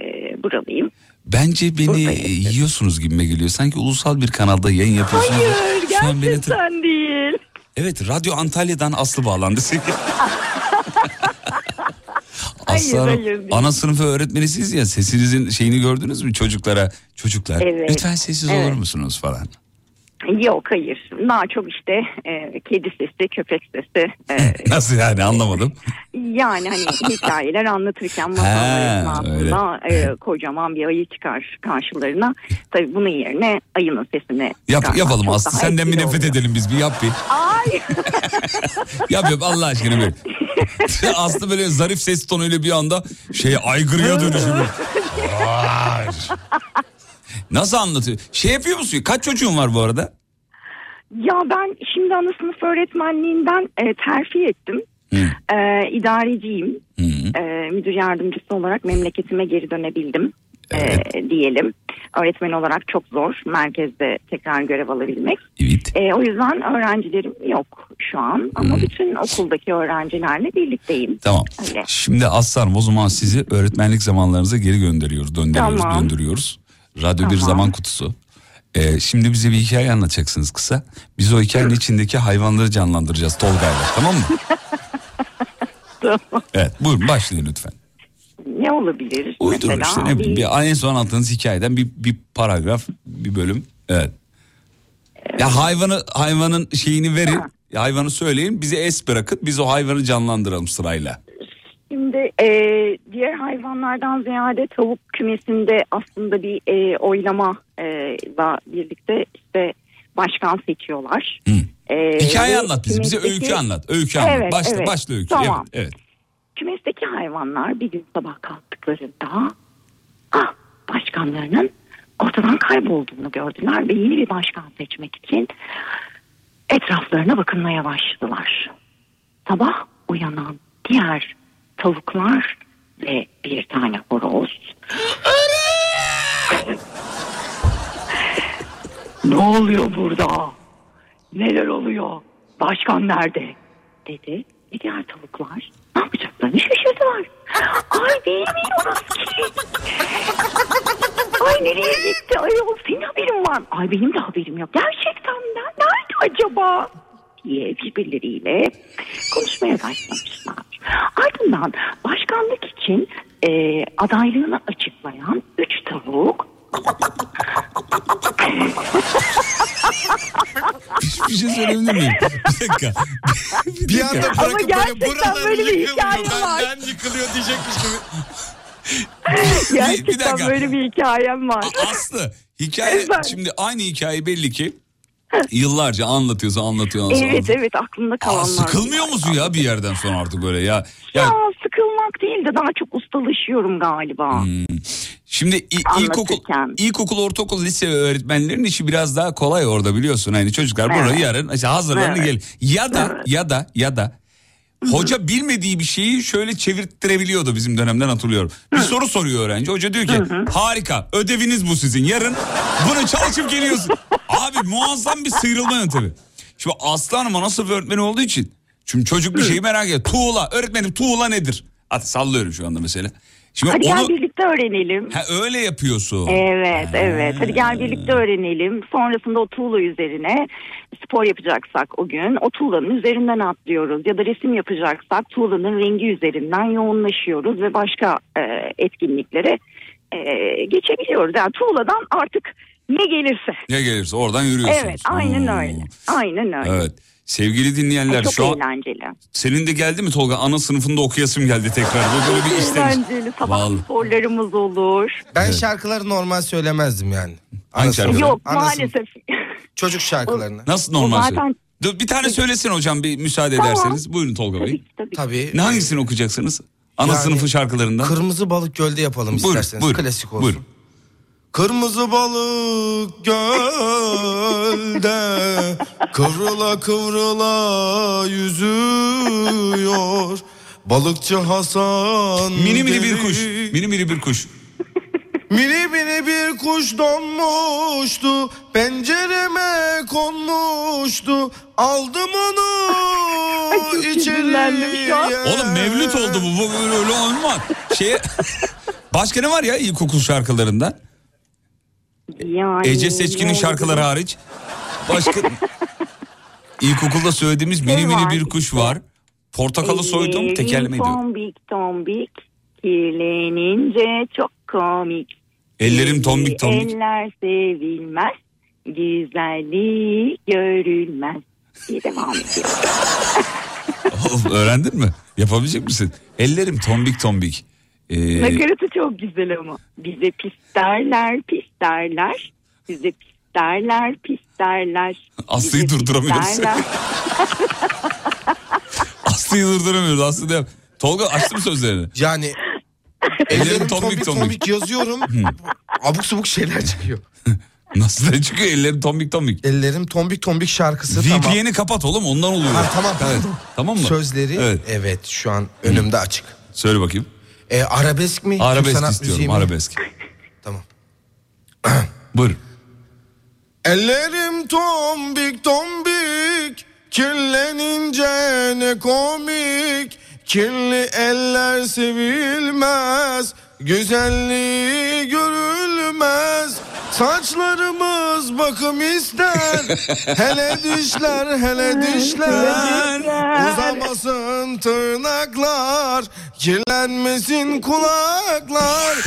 buralıyım. Bence beni yiyorsunuz gibime geliyor. Sanki ulusal bir kanalda yayın yapıyorsunuz. Hayır an beni gerçekten değil. Evet Radyo Antalya'dan Aslı bağlandı. Hayır, Aslı Hanım, hayır, değil. ana sınıfı öğretmenisiniz ya sesinizin şeyini gördünüz mü çocuklara? Çocuklar Evet, lütfen sessiz evet. olur musunuz falan. Yok hayır. Daha çok işte e, kedi sesi, köpek sesi. e, Nasıl yani anlamadım. yani hani hikayeler anlatırken Ha, masallar esnasında e, kocaman bir ayı çıkar karşılarına. Tabii bunun yerine ayının sesini Yap, yapalım çok Aslı daha senden bir nefret oluyor. edelim biz bir yap bir. Ay Yap yap Allah aşkına bir. Aslı böyle zarif ses tonuyla bir anda şey aygırıya dönüşüyor. Nasıl anlatıyor? Şey yapıyor musun? Kaç çocuğun var bu arada? Ya ben şimdi ana sınıf öğretmenliğinden e, terfi ettim. E, idareciyim. E, müdür yardımcısı olarak memleketime geri dönebildim. e, diyelim. Öğretmen olarak çok zor merkezde tekrar görev alabilmek. E, o yüzden öğrencilerim yok şu an ama bütün okuldaki öğrencilerle birlikteyim. Tamam. Öyle. Şimdi Aslanım o zaman sizi öğretmenlik zamanlarınıza geri gönderiyoruz. Döndürüyoruz, Tamam. döndürüyoruz. Radyo bir Tamam. zaman kutusu. Ee, şimdi bize bir hikaye anlatacaksınız kısa. Biz o hikayenin içindeki hayvanları canlandıracağız Tolga'yla tamam mı? Evet buyurun başlayın lütfen. Ne olabilir? Uydurun Mesela işte ne bileyim bir- bir, en son anlattığınız hikayeden bir, bir paragraf bir bölüm. Evet. Ya hayvanı hayvanın şeyini verin. ya hayvanı söyleyin bize es bırakın biz o hayvanı canlandıralım sırayla. Şimdi e, diğer hayvanlardan ziyade tavuk kümesinde aslında bir e, oylama e, birlikte işte başkan seçiyorlar. E, Hikaye anlat bize. Bize kümesteki- öykü anlat. Öykü anlat. Evet, başla evet. başla öykü. Tamam. Evet, evet. Kümesteki hayvanlar bir gün sabah kalktıklarında ah, başkanlarının ortadan kaybolduğunu gördüler ve yeni bir başkan seçmek için etraflarına bakınmaya başladılar. Sabah uyanan diğer tavuklar ve bir tane horoz. ne oluyor burada? Neler oluyor? Başkan nerede? Dedi. Ve diğer tavuklar ne yapacaklarını şaşırdılar. Ay bilmiyoruz ki. Ay nereye gitti? Ay o senin haberin var. Ay benim de haberim yok. Gerçekten de. Nerede acaba? Diye birbirleriyle konuşmaya başlamışlar. Ardından başkanlık için e, adaylığını açıklayan üç tavuk Bir şey söyleyebilir miyim? Bir dakika. Bir anda Ama bırakıp böyle gerçekten buralar böyle bir yıkılıyor. hikaye var. Benden yıkılıyor diyecekmiş gibi. Gerçekten dakika. böyle bir hikayem var. Aslı hikaye şimdi aynı hikaye belli ki yıllarca anlatıyorsa anlatıyor. Evet anlatıyor. evet aklımda Aa, kalanlar. sıkılmıyor musun ya bir yerden sonra artık böyle ya? Ya, Ya sıkılmak değil de daha çok ustalaşıyorum galiba. Hmm. Şimdi i- ilkokul, ilkokul, ortaokul, lise öğretmenlerin işi biraz daha kolay orada biliyorsun. Hani çocuklar Evet. buraya yarın işte hazırlanın Evet. gelin. Ya da ya da ya da hoca bilmediği bir şeyi şöyle çevirttirebiliyordu bizim dönemden hatırlıyorum. Bir soru soruyor öğrenci. Hoca diyor ki harika ödeviniz bu sizin. Yarın bunu çalışıp geliyorsun. Abi muazzam bir sıyrılma yöntemi. Şimdi Aslı Hanım ana sınıf öğretmeni olduğu için. Şimdi çocuk bir şeyi merak ediyor. Tuğla öğretmenim tuğla nedir? Hadi sallıyorum şu anda mesela. Şimdi Hadi onu gel birlikte öğrenelim. ha, öyle yapıyorsun. Evet evet hadi gel birlikte öğrenelim. Sonrasında o tuğla üzerine spor yapacaksak o gün o tuğlanın üzerinden atlıyoruz. Ya da resim yapacaksak tuğlanın rengi üzerinden yoğunlaşıyoruz ve başka e, etkinliklere e, geçebiliyoruz. Yani tuğladan artık ne gelirse. Ne gelirse oradan yürüyorsunuz. Evet aynen öyle. Aynen öyle. Evet. Sevgili dinleyenler Çok şu an eğlenceli. senin de geldi mi Tolga? Ana sınıfında okuyasım geldi tekrar. Böyle, böyle bir istemiş. Eğlenceli. Sabah Vallahi. sporlarımız olur. Ben şarkıları normal söylemezlemezdim yani. Hangi şarkıları? Yok Ana maalesef. Çocuk şarkılarını. Nasıl normal? zaten Dur, Bir tane söylesin hocam bir müsaade Tamam. ederseniz. Buyurun Tolga Bey. Tabii. Ne hangisini okuyacaksınız? Ana Yani sınıfı şarkılarından. Kırmızı balık gölde yapalım Buyurun, isterseniz. buyurun, Klasik olsun. buyurun. Kırmızı balık gölde kıvrıla kıvrıla yüzüyor. Balıkçı Hasan Mini mini bir kuş. Mini mini bir kuş. Mini mini bir kuş donmuştu pencereme konmuştu aldım onu içeriye. Oğlum mevlüt oldu bu. Bu böyle öyle olmaz. Şey Başka ne var ya ilkokul şarkılarından? Yani Ece Seçkin'in şarkıları hariç. Başka İlkokulda söylediğimiz mini mini bir kuş var. Portakalı soydum tekerleme ediyor. Tombik tombik kirlenince çok komik. Ellerim tombik tombik. Eller sevilmez, güzelliği görülmez. diye devam ediyor. Oğlum, Öğrendin mi? Yapabilecek misin? Ellerim tombik tombik. Ee, Nakaratı çok güzel ama. Bize pis derler, pis derler. Bize pis derler, pis derler. Aslı'yı durduramıyoruz. Aslı'yı durduramıyoruz. Aslı de. Tolga açtı mı sözlerini? Yani ellerim tombik tombik yazıyorum. abuk subuk şeyler çıkıyor. Nasıl da çıkıyor ellerim tombik tombik. Ellerim tombik tombik şarkısı tamam. VPN'i kapat oğlum ondan oluyor. Ha, tamam Evet. Tamam mı? Sözleri Evet. evet. şu an önümde açık. Söyle bakayım. E, arabesk mi? Arabesk sanat istiyorum mi? arabesk. Tamam. Buyur. Ellerim tombik tombik kirlenince ne komik kirli eller sevilmez güzelliği görülmez saçlarımız bakım ister hele dişler hele dişler uzamasın tırnaklar kirlenmesin kulaklar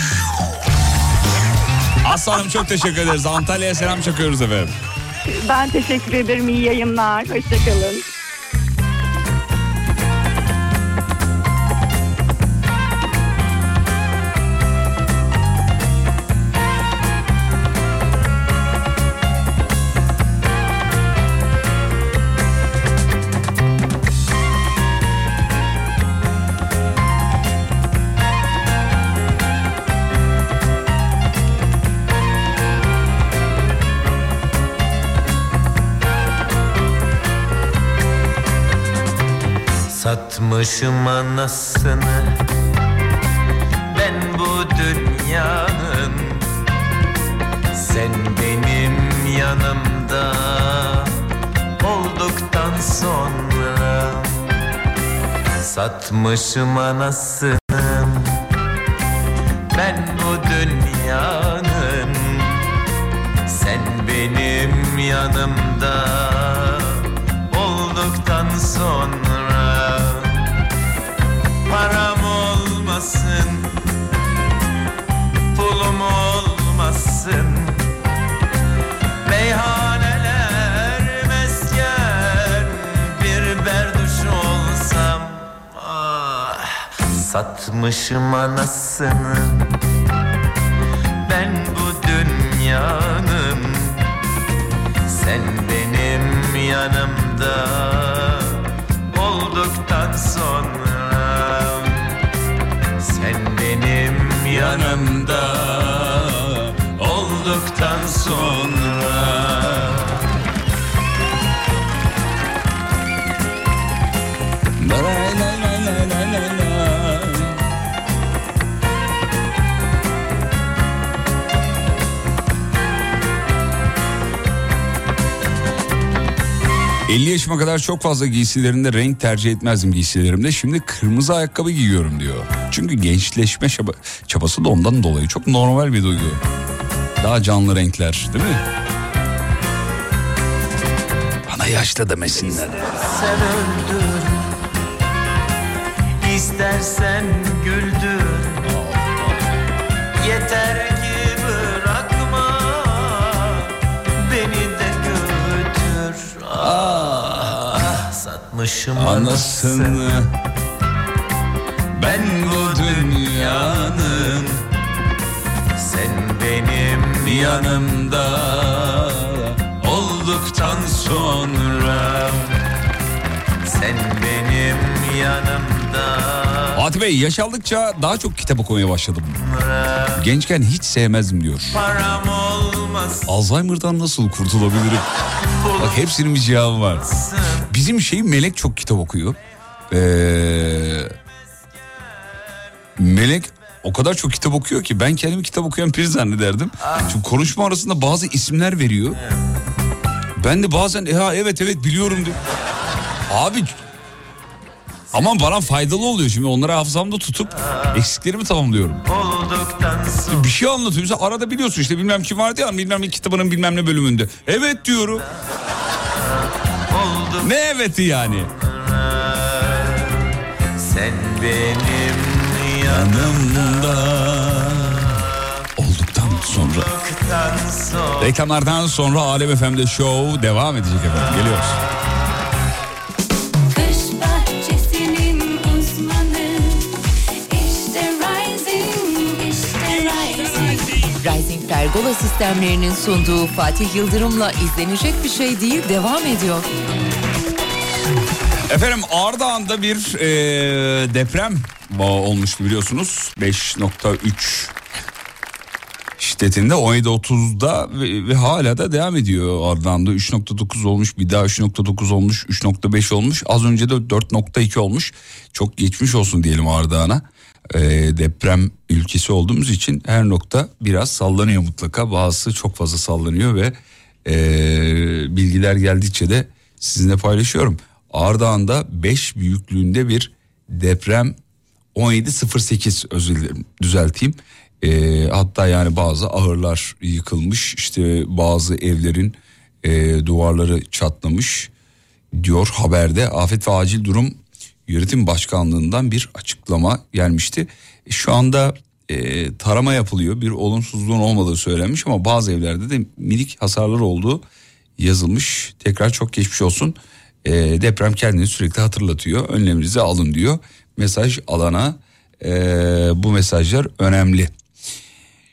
Aslanım çok teşekkür ederiz. Antalya'ya selam çakıyoruz efendim. Ben teşekkür ederim. İyi yayınlar. Hoşçakalın. Satmışım anasını. Ben bu dünyanın. Sen benim yanımda Olduktan sonra Satmışım anasını Satmışım anasını. Ben bu dünyanın Sen benim yanımda Olduktan sonra. Sen benim yanımda Olduktan sonra ...50 yaşıma kadar çok fazla giysilerinde renk tercih etmezdim giysilerimde. Şimdi kırmızı ayakkabı giyiyorum diyor. Çünkü gençleşme çaba, çabası da ondan dolayı çok normal bir duygu. Daha canlı renkler değil mi? Bana yaşlı demesinler. Sen öldür İstersen güldür Yeter satmışım Anasını anasını ben bu dünyanın Sen benim yanımda Olduktan sonra Sen benim yanımda Fatih Bey yaş aldıkça daha çok kitap okumaya başladım. Gençken hiç sevmezdim diyor. Param olmaz Alzheimer'dan nasıl kurtulabilirim? Bak hepsinin bir cevabı var. Bizim şey Melek çok kitap okuyor. Ee, Melek o kadar çok kitap okuyor ki ben kendimi kitap okuyan biri zannederdim. Çünkü konuşma arasında bazı isimler veriyor. Ben de bazen e, ha evet evet biliyorum diyor. Abi aman bana faydalı oluyor şimdi onları hafızamda tutup eksiklerimi tamamlıyorum. olduktan Bir şey anlatıyor. Mesela arada biliyorsun işte bilmem kim vardı ya bilmem ne kitabının bilmem ne bölümünde. Evet diyorum. Ne eveti yani? Sen benim yanımda olduktan sonra. yanımdan sonra Reklamlardan sonra Alem FM'de show devam edecek efendim. Geliyoruz. Pergola sistemlerinin sunduğu Fatih Yıldırım'la izlenecek bir şey değil devam ediyor. Efendim Ardahan'da bir e, deprem olmuştu biliyorsunuz. 5.3 şiddetinde 17.30'da ve, ve hala da devam ediyor Ardahan'da. 3.9 olmuş bir daha 3.9 olmuş 3.5 olmuş az önce de 4.2 olmuş. Çok geçmiş olsun diyelim Ardahan'a. E, deprem ülkesi olduğumuz için her nokta biraz sallanıyor mutlaka. Bazısı çok fazla sallanıyor ve e, bilgiler geldikçe de sizinle paylaşıyorum. Ardahan'da 5 büyüklüğünde bir deprem 17.08 özür dilerim düzelteyim. Ee, hatta yani bazı ahırlar yıkılmış işte bazı evlerin e, duvarları çatlamış diyor haberde Afet ve Acil Durum Yönetim Başkanlığından bir açıklama gelmişti. E, Şu anda e, tarama yapılıyor bir olumsuzluğun olmadığı söylenmiş ama bazı evlerde de minik hasarlar olduğu yazılmış. Tekrar çok geçmiş olsun. E, deprem kendini sürekli hatırlatıyor. Önleminizi alın diyor. Mesaj alana e, bu mesajlar önemli.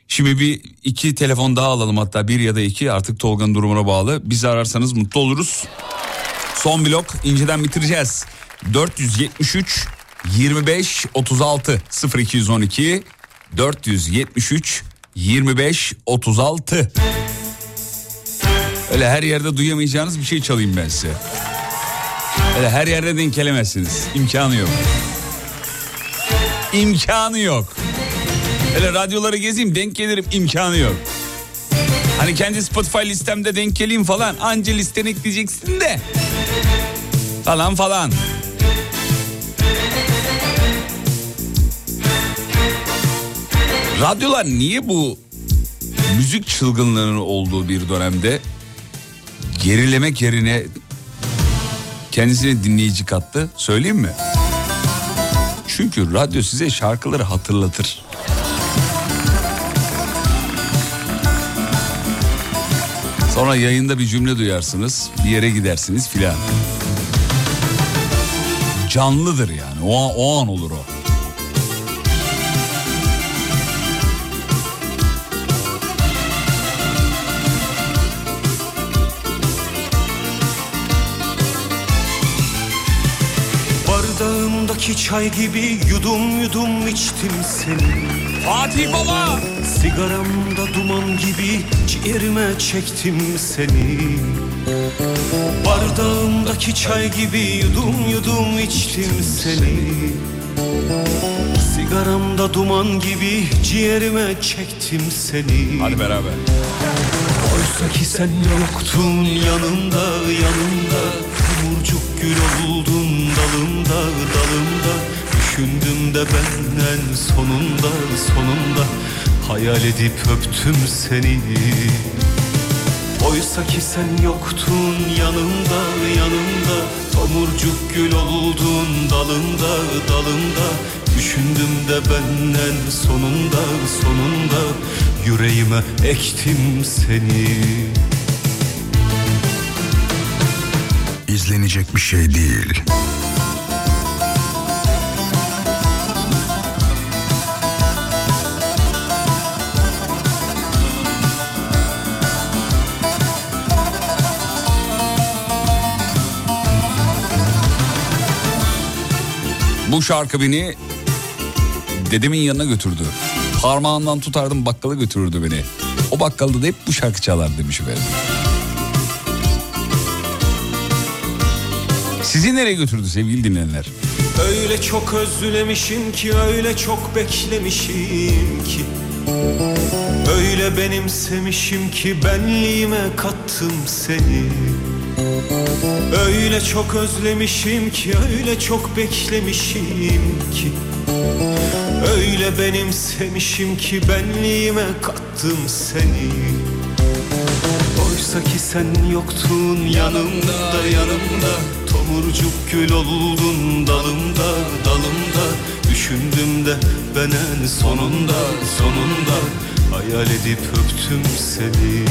Şimdi bir iki telefon daha alalım hatta bir ya da iki artık Tolga'nın durumuna bağlı. Bizi ararsanız mutlu oluruz. Son blok inceden bitireceğiz. 473 25 36 0212 473 25 36 Öyle her yerde duyamayacağınız bir şey çalayım ben size. Öyle her yerde denk gelemezsiniz. İmkanı yok. İmkanı yok. Öyle radyoları gezeyim denk gelirim imkanı yok. Hani kendi Spotify listemde denk geleyim falan anca listene ekleyeceksin de. Falan falan. Radyolar niye bu müzik çılgınlığının olduğu bir dönemde gerilemek yerine kendisine dinleyici kattı? Söyleyeyim mi? Çünkü radyo size şarkıları hatırlatır. Sonra yayında bir cümle duyarsınız, bir yere gidersiniz filan. Canlıdır yani. O, o an olur o. Bardağımdaki çay gibi yudum yudum içtim seni. Fatih Baba! Sigaramda duman gibi ciğerime çektim seni. Bardağımdaki çay gibi yudum yudum içtim seni. Sigaramda duman gibi ciğerime çektim seni. Hadi beraber. Oysa ki sen yoktun yanımda yanımda Tomurcuk gül oldun dalımda dalımda. Düşündüm de benden sonunda sonunda. Hayal edip öptüm seni. Oysa ki sen yoktun yanımda yanımda. Tomurcuk gül oldun dalımda dalımda. Düşündüm de benden sonunda sonunda. Yüreğime ektim seni İzlenecek bir şey değil. Bu şarkı beni dedemin yanına götürdü. Parmağından tutardım bakkala götürürdü beni. O bakkalda da hep bu şarkı çalar demiş efendim. Sizi nereye götürdü sevgili dinleyenler? Öyle çok özlemişim ki öyle çok beklemişim ki. Öyle benimsemişim ki benliğime kattım seni. Öyle çok özlemişim ki öyle çok beklemişim ki. Öyle benimsemişim ki benliğime kattım seni. Oysa ki sen yoktun yanımda yanımda Tomurcuk gül oldun dalımda dalımda. Düşündüm de ben en sonunda sonunda. Hayal edip öptüm seni.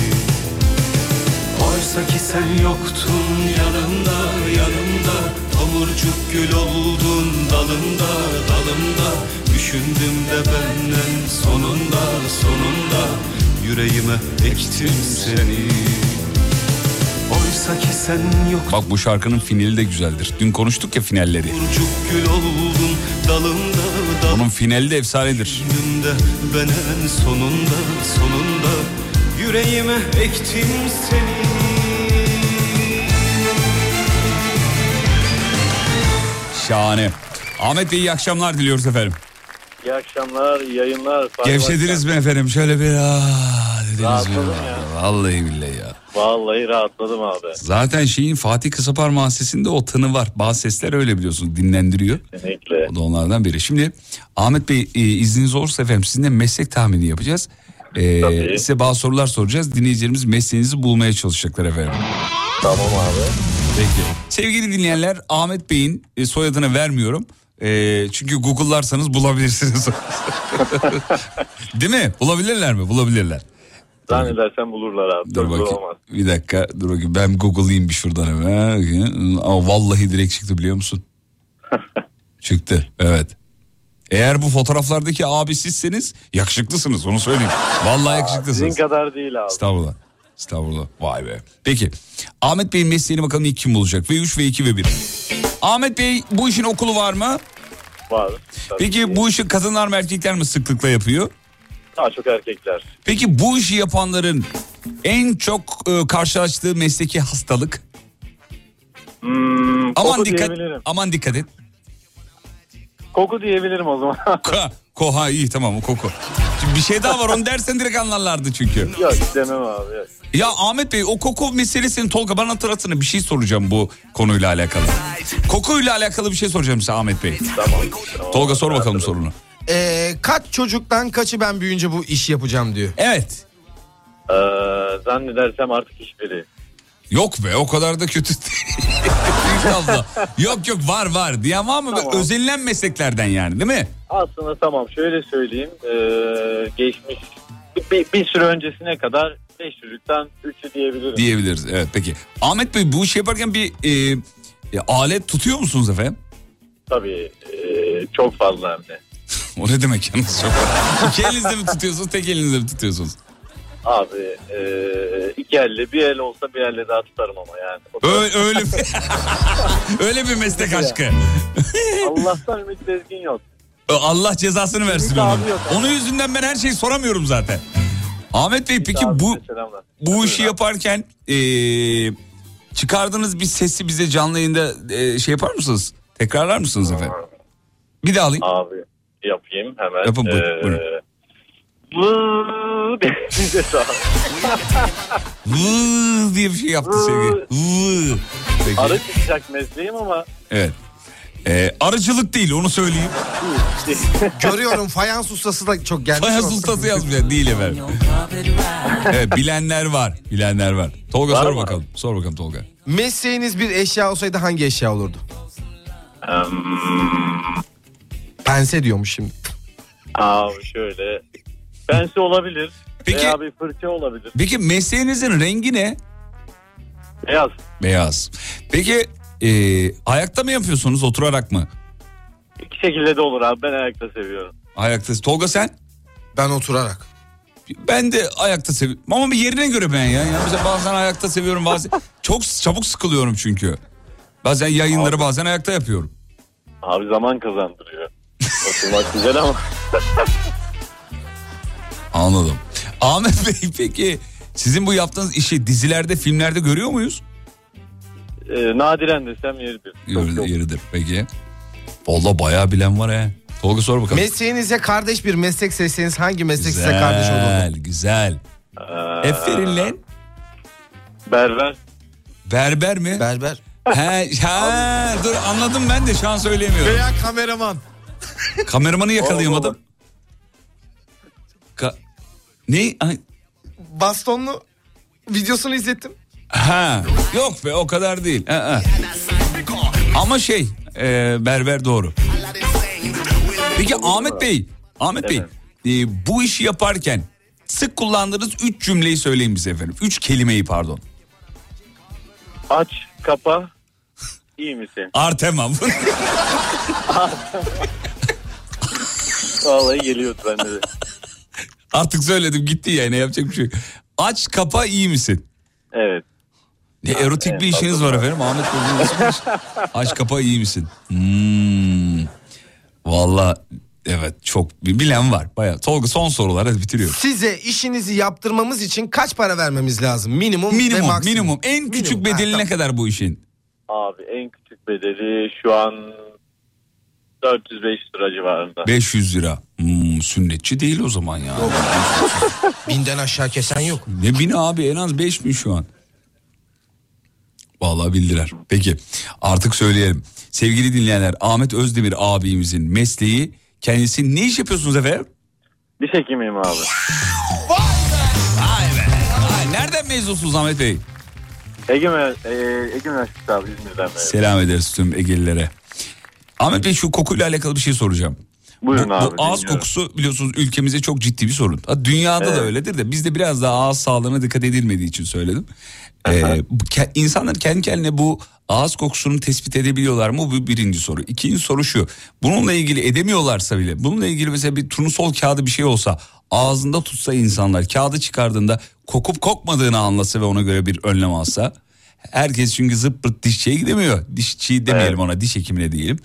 Oysa ki sen yoktun yanımda yanımda. Tomurcuk gül oldun dalımda dalımda. Düşündüm de ben en sonunda sonunda. Yüreğime ektim seni Oysa ki sen yok Bak bu şarkının finali de güzeldir. Dün konuştuk ya finalleri. gül oldun dalımda Onun finali de efsanedir. dalımda Ben en sonunda sonunda Yüreğime ektim seni Şahane. Ahmet Bey iyi akşamlar diliyoruz efendim. İyi akşamlar, iyi yayınlar. Gevşediniz mi efendim? Şöyle bir ah dediniz mi? Ya. Vallahi billahi ya. Vallahi rahatladım abi. Zaten şeyin Fatih Kısaparmak'ın sesinde o tını var. Bazı sesler öyle biliyorsunuz dinlendiriyor. Kesinlikle. O da onlardan biri. Şimdi Ahmet Bey e, izniniz olursa efendim sizinle meslek tahmini yapacağız. E, Tabii. size bazı sorular soracağız. Dinleyicilerimiz mesleğinizi bulmaya çalışacaklar efendim. Tamam abi. Peki. Sevgili dinleyenler Ahmet Bey'in e, soyadını vermiyorum. E, çünkü Google'larsanız bulabilirsiniz. Değil mi? Bulabilirler mi? Bulabilirler. Zannedersen bulurlar abi. Dur bakayım. olmaz. Bir dakika dur bakayım. Ben Google'layayım bir şuradan hemen. Ama vallahi direkt çıktı biliyor musun? çıktı evet. Eğer bu fotoğraflardaki abi sizseniz yakışıklısınız onu söyleyeyim. Vallahi Sizin yakışıklısınız. kadar değil abi. Estağfurullah. Estağfurullah. Vay be. Peki. Ahmet Bey'in mesleğini bakalım ilk kim bulacak? V3, V2 ve 1. Ahmet Bey bu işin okulu var mı? Var. Peki ki. bu işi kadınlar mı erkekler mi sıklıkla yapıyor? Daha çok erkekler. Peki bu işi yapanların en çok e, karşılaştığı mesleki hastalık? Hmm, Aman dikkat, aman dikkat et. Koku diyebilirim o zaman. Ko- Koha iyi tamam o koku. Şimdi bir şey daha var onu dersen direkt anlarlardı çünkü. yok demem abi. Yok. Ya Ahmet Bey o koku meselesini Tolga bana hatırlatsana bir şey soracağım bu konuyla alakalı. Kokuyla alakalı bir şey soracağım size Ahmet Bey. Tamam. Tolga sor bakalım sorunu. Ee, kaç çocuktan kaçı ben büyüyünce bu işi yapacağım diyor. Evet. Ee, zannedersem artık hiçbiri. Yok be o kadar da kötü değil. İnşallah. yok yok var var diyen var mı? Tamam. Özenilen mesleklerden yani değil mi? Aslında tamam şöyle söyleyeyim. Ee, geçmiş bir, bir süre öncesine kadar 5 çocuktan 3'ü diyebilirim. Diyebiliriz evet peki. Ahmet Bey bu işi yaparken bir e, e, alet tutuyor musunuz efendim? Tabii ee, çok fazla hem de. O ne demek yalnız çok. İki elinizle mi tutuyorsunuz tek elinizle mi tutuyorsunuz? Abi ee, iki elle bir el olsa bir elle daha tutarım ama yani. Öyle, öyle, öyle bir meslek aşkı. Allah'tan ümit bezgin yok. Allah cezasını versin Ümit onun. yüzünden ben her şeyi soramıyorum zaten. Ahmet Bey peki bu bu işi yaparken eee, çıkardığınız bir sesi bize canlı yayında eee, şey yapar mısınız? Tekrarlar mısınız efendim? Bir daha alayım. Abi yapayım hemen. Yapın, buyurun, Ee, buyurun. vıı diye sağ- Vıı diye bir şey yaptı sevgili. Vıı. Peki. Arı çıkacak mesleğim ama Evet. Eee, arıcılık değil onu söyleyeyim. Görüyorum fayans ustası da çok gelmiş. Fayans ustası yazmış ya, değil efendim. Evet bilenler var. Bilenler var. Tolga Var sor mı? bakalım. Sor bakalım Tolga. Mesleğiniz bir eşya olsaydı hangi eşya olurdu? Pense diyormuş şimdi. abi şöyle pense olabilir. Peki- Veya bir fırça olabilir. Peki mesleğinizin rengi ne? Beyaz. Beyaz. Peki eee, ayakta mı yapıyorsunuz oturarak mı? İki şekilde de olur abi ben ayakta seviyorum. Ayakta. Tolga sen? Ben oturarak. Ben de ayakta seviyorum. Ama bir yerine göre ben ya. Yani mesela bazen ayakta seviyorum bazen. Çok çabuk sıkılıyorum çünkü. Bazen yayınları bazen ayakta yapıyorum. Abi zaman kazandırıyor. Oturmak güzel ama. Anladım. Ahmet Bey peki sizin bu yaptığınız işi dizilerde, filmlerde görüyor muyuz? Ee, nadiren desem yeridir. Yeridir, yeridir. Peki. Valla bayağı bilen var ha. Tolga sor bakalım. Mesleğinize kardeş bir meslek seçseniz hangi meslek size kardeş olurdu? Güzel, güzel. Aferin lan. Berber. Berber mi? Berber. He, ha, dur anladım ben de şu an söyleyemiyorum. Veya kameraman. Kameramanı yakalayamadım. Ka- ne? Ay, Bastonlu videosunu izlettim. Ha, yok be o kadar değil. Ha, ha. Ama şey, e, berber doğru. Peki Ahmet Bey, Ahmet Bey, e, bu işi yaparken sık kullandığınız üç cümleyi söyleyin bize efendim. Üç kelimeyi pardon. Aç, kapa, iyi misin? Artemam. Vallahi geliyordu bende de. Artık söyledim gitti yani yapacak bir şey yok. Aç kapa iyi misin? Evet. Ne erotik bir işiniz var efendim Ahmet iş? Aç kapa iyi misin? Hmm. Valla evet çok bilen var. Bayağı. Tolga son sorular hadi bitiriyorum. Size işinizi yaptırmamız için kaç para vermemiz lazım? Minimum, ve Minimum maksimum. minimum en küçük Minimum, ha, bedeli ne kadar bu işin? Abi en küçük bedeli şu an 405 lira civarında. 500 lira. Hmm, sünnetçi değil o zaman ya. Binden aşağı kesen yok. Ne bini abi en az 5 bin şu an. Vallahi bildiler. Peki artık söyleyelim. Sevgili dinleyenler Ahmet Özdemir abimizin mesleği kendisi ne iş yapıyorsunuz efendim? Diş hekimiyim abi. Ay, nereden mezunsunuz Ahmet Bey? Ege, Ege Üniversitesi abi İzmir'den. Selam ederiz tüm Egelilere. Ahmet Bey şu kokuyla alakalı bir şey soracağım. Buyurun bu, abi, Bu ağız dinliyorum. kokusu biliyorsunuz ülkemizde çok ciddi bir sorun. Ha, Dünyada da Evet. öyledir de bizde biraz daha ağız sağlığına dikkat edilmediği için söyledim. Ee, insanlar kendi kendine bu ağız kokusunu tespit edebiliyorlar mı? Bu birinci soru. İkinci soru şu. Bununla ilgili edemiyorlarsa bile bununla ilgili mesela bir turnusol kağıdı bir şey olsa ağzında tutsa insanlar kağıdı çıkardığında kokup kokmadığını anlasa ve ona göre bir önlem alsa herkes çünkü zırt pırt dişçiye gidemiyor. Dişçi demeyelim ona diş hekimine diyelim.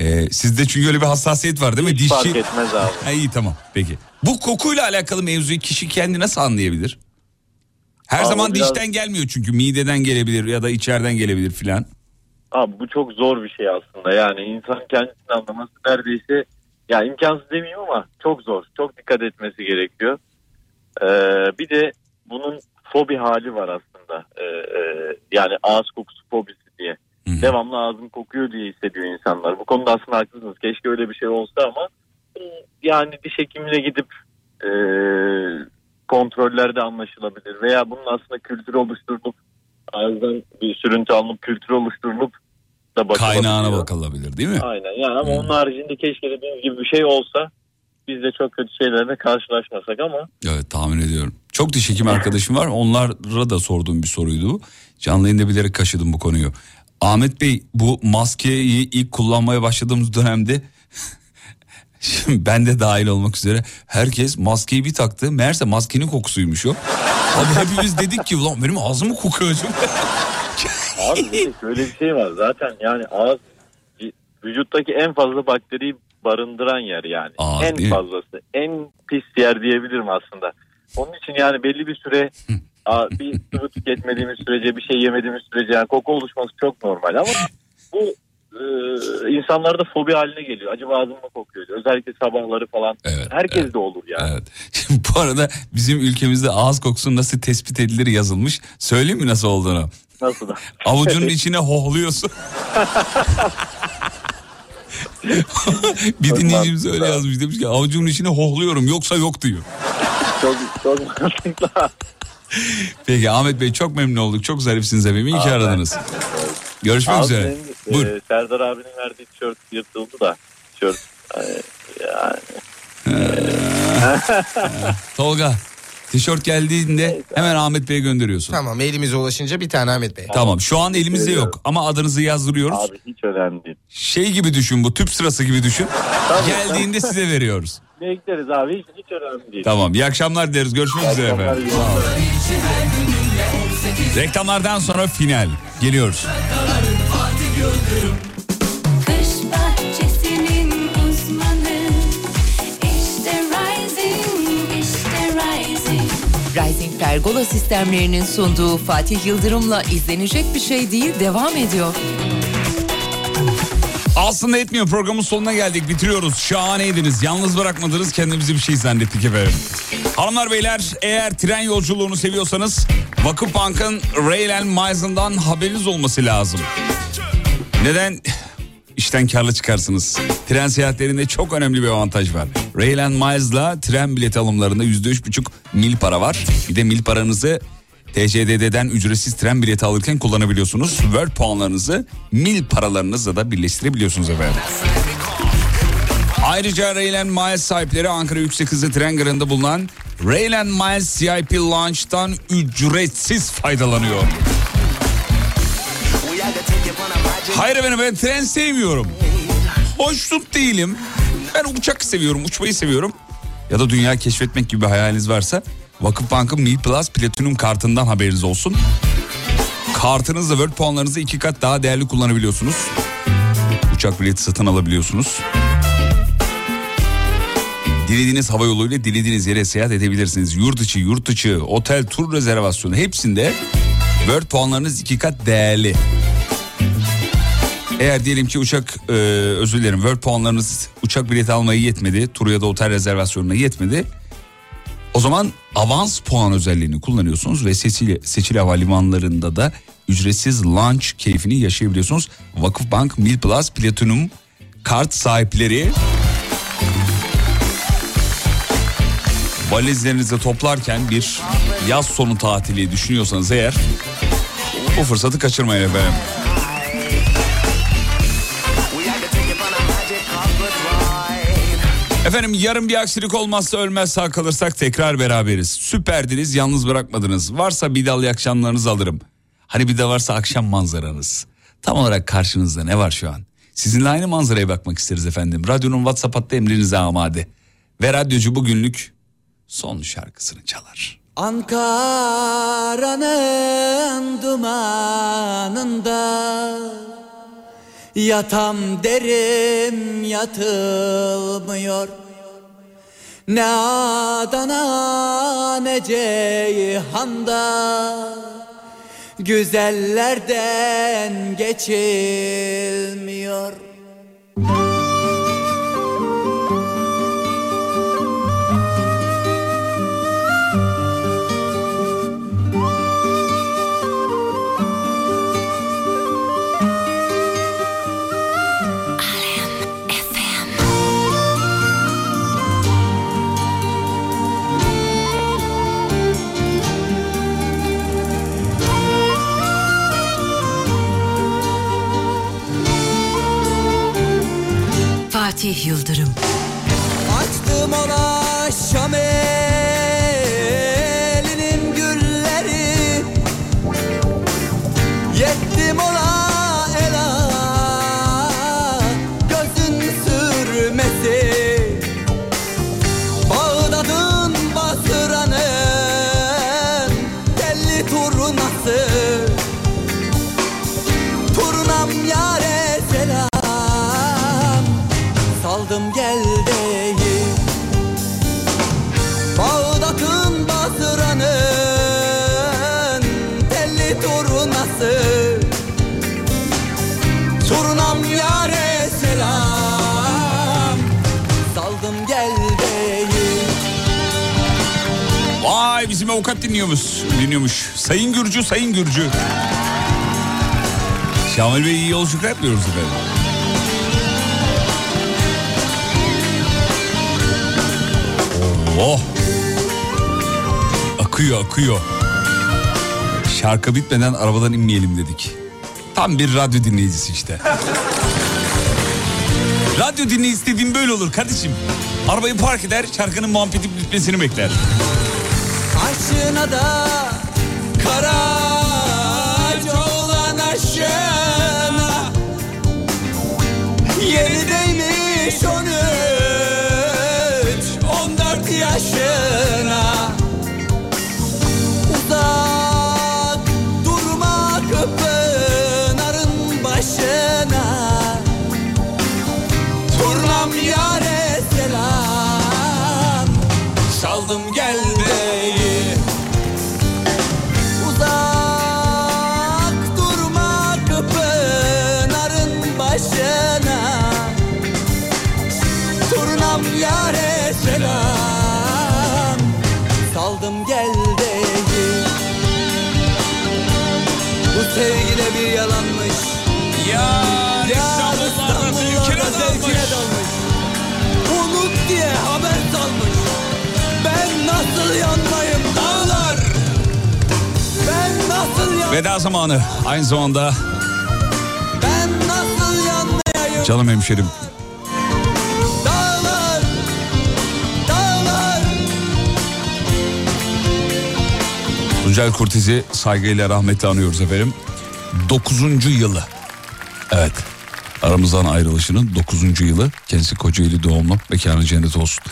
Ee, sizde çünkü öyle bir hassasiyet var değil mi? Hiç fark etmez abi. Ha, iyi tamam peki. Bu kokuyla alakalı mevzuyu kişi kendi nasıl anlayabilir? Her Abi zaman biraz- dişten gelmiyor çünkü mideden gelebilir ya da içeriden gelebilir filan. Abi bu çok zor bir şey aslında. Yani insan kendisini anlaması neredeyse ya imkansız demeyeyim ama çok zor. Çok dikkat etmesi gerekiyor. Ee, bir de bunun fobi hali var aslında. Ee, e, yani ağız kokusu fobisi diye. Devamlı ağzım kokuyor diye hissediyor insanlar. Bu konuda aslında haklısınız. Keşke öyle bir şey olsa ama e, yani diş hekimine gidip e, kontrollerde anlaşılabilir. Veya bunun aslında kültürü oluşturulup ağızdan bir sürüntü alınıp kültürü oluşturulup da bakılabiliyor. Kaynağına bakılabilir değil mi? Aynen yani ama onun haricinde keşke dediğiniz gibi bir şey olsa biz de çok kötü şeylerle karşılaşmasak ama Evet tahmin ediyorum. Çok diş hekim arkadaşım var. Onlara da sorduğum bir soruydu. Canlı yayında bilerek kaşıdım bu konuyu. Ahmet Bey bu maskeyi ilk kullanmaya başladığımız dönemde Şimdi ben de dahil olmak üzere herkes maskeyi bir taktı. Meğerse maskenin kokusuymuş o. Abi hepimiz dedik ki ulan benim ağzım mı kokuyor acaba? abi şöyle bir şey var zaten yani ağız vücuttaki en fazla bakteriyi barındıran yer yani. Ağız, en fazlası. En pis yer diyebilirim aslında. Onun için yani belli bir süre bir sıvı tüketmediğimiz sürece bir şey yemediğimiz sürece yani koku oluşması çok normal ama bu e, insanlarda fobi haline geliyor. Acaba ağzım mı kokuyor diyor. Özellikle sabahları falan. Herkes de olur yani. Evet. Şimdi bu arada bizim ülkemizde ağız kokusu nasıl tespit edilir yazılmış. Söyleyeyim mi nasıl olduğunu? Nasıl da? Avucunun içine hohluyorsun. bir dinleyicimiz öyle yazmış demiş ki avucumun içine hohluyorum yoksa yok diyor. çok, çok mantıklı. Peki Ahmet Bey çok memnun olduk. Çok zarifsiniz efendim. İyi ki Abi, aradınız. Görüşmek Abi üzere. benim, Buyur. e, Serdar abinin verdiği tişört yırtıldı da. Tişört e, yani. Tolga tişört geldiğinde hemen Ahmet Bey'e gönderiyorsun. Tamam elimize ulaşınca bir tane Ahmet Bey. Tamam şu an elimizde yok ama adınızı yazdırıyoruz. Abi hiç önemli değil. Şey gibi düşün bu tüp sırası gibi düşün. Geldiğinde size veriyoruz pikniğe gideriz abi hiç, hiç önemli değil. Tamam iyi akşamlar deriz görüşmek üzere efendim. Reklamlardan sonra final geliyoruz. Rising, işte Rising Pergola sistemlerinin sunduğu Fatih Yıldırım'la izlenecek bir şey değil devam ediyor. Aslında etmiyor programın sonuna geldik bitiriyoruz. Şahaneydiniz. Yalnız bırakmadınız kendimizi bir şey zannettik efendim. Hanımlar beyler eğer tren yolculuğunu seviyorsanız Vakıfbank'ın Rail and Miles'ından haberiniz olması lazım. Neden? İşten karlı çıkarsınız. Tren seyahatlerinde çok önemli bir avantaj var. Rail and Miles'la tren bileti alımlarında %3,5 mil para var. Bir de mil paranızı TCDD'den ücretsiz tren bileti alırken kullanabiliyorsunuz. World puanlarınızı mil paralarınızla da birleştirebiliyorsunuz efendim. Ayrıca Rail and Miles sahipleri Ankara Yüksek Hızlı Tren Garı'nda bulunan Rail and Miles CIP Launch'tan ücretsiz faydalanıyor. Hayır efendim ben tren sevmiyorum. Hoşnut değilim. Ben uçak seviyorum, uçmayı seviyorum. Ya da dünya keşfetmek gibi bir hayaliniz varsa Vakıfbank'ın Mil Plus Platinum kartından haberiniz olsun. Kartınızla World puanlarınızı iki kat daha değerli kullanabiliyorsunuz. Uçak bileti satın alabiliyorsunuz. Dilediğiniz hava yoluyla dilediğiniz yere seyahat edebilirsiniz. Yurt içi, yurt dışı, otel, tur rezervasyonu hepsinde World puanlarınız iki kat değerli. Eğer diyelim ki uçak e, özür dilerim World puanlarınız uçak bileti almaya yetmedi. Tur ya da otel rezervasyonuna yetmedi. O zaman avans puan özelliğini kullanıyorsunuz ve seçili, seçili havalimanlarında da ücretsiz launch keyfini yaşayabiliyorsunuz. Vakıfbank Mil Plus Platinum kart sahipleri valizlerinizi toplarken bir yaz sonu tatili düşünüyorsanız eğer bu fırsatı kaçırmayın efendim. Efendim yarın bir aksilik olmazsa ölmez sağ kalırsak tekrar beraberiz. Süperdiniz yalnız bırakmadınız. Varsa bir dal akşamlarınızı alırım. Hani bir de varsa akşam manzaranız. Tam olarak karşınızda ne var şu an? Sizinle aynı manzaraya bakmak isteriz efendim. Radyonun WhatsApp hattı emrinize amade. Ve radyocu bugünlük son şarkısını çalar. Ankara'nın dumanında Yatam derim yatılmıyor. Ne Adana ne Ceyhan'da Güzellerden geçilmiyor Fatih Yıldırım. Saldım gel deyim Bağdat'ın Basra'nın telli turnası Turnam yare selam Saldım gel deyim Vay bizim avukat dinliyormuş. Dinliyormuş. Sayın Gürcü, Sayın Gürcü. Şamil Bey iyi yolculuklar yapıyoruz efendim. Oh. Akıyor akıyor. Şarkı bitmeden arabadan inmeyelim dedik. Tam bir radyo dinleyicisi işte. radyo dinleyicisi dediğim böyle olur kardeşim. Arabayı park eder şarkının muhabbeti bitmesini bekler. Aşına da karaca olan aşına Veda zamanı. Aynı zamanda Ben nasıl yanmayayım canım hemşerim. Dağlar Dağlar Tuncel Kurtiz'i saygıyla rahmetle anıyoruz efendim. Dokuzuncu yılı. Evet. Aramızdan ayrılışının dokuzuncu yılı. Kendisi Kocaeli doğumlu. Mekanı cennet olsun.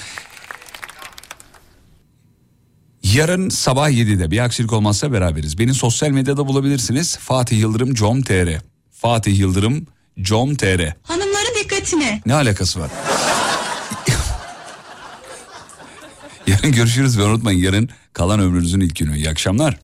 Yarın sabah 7'de bir aksilik olmazsa beraberiz. Beni sosyal medyada bulabilirsiniz. Fatih Yıldırım com.tr Fatih Yıldırım com.tr Hanımların dikkatine. Ne alakası var? yarın görüşürüz ve unutmayın yarın kalan ömrünüzün ilk günü. İyi akşamlar.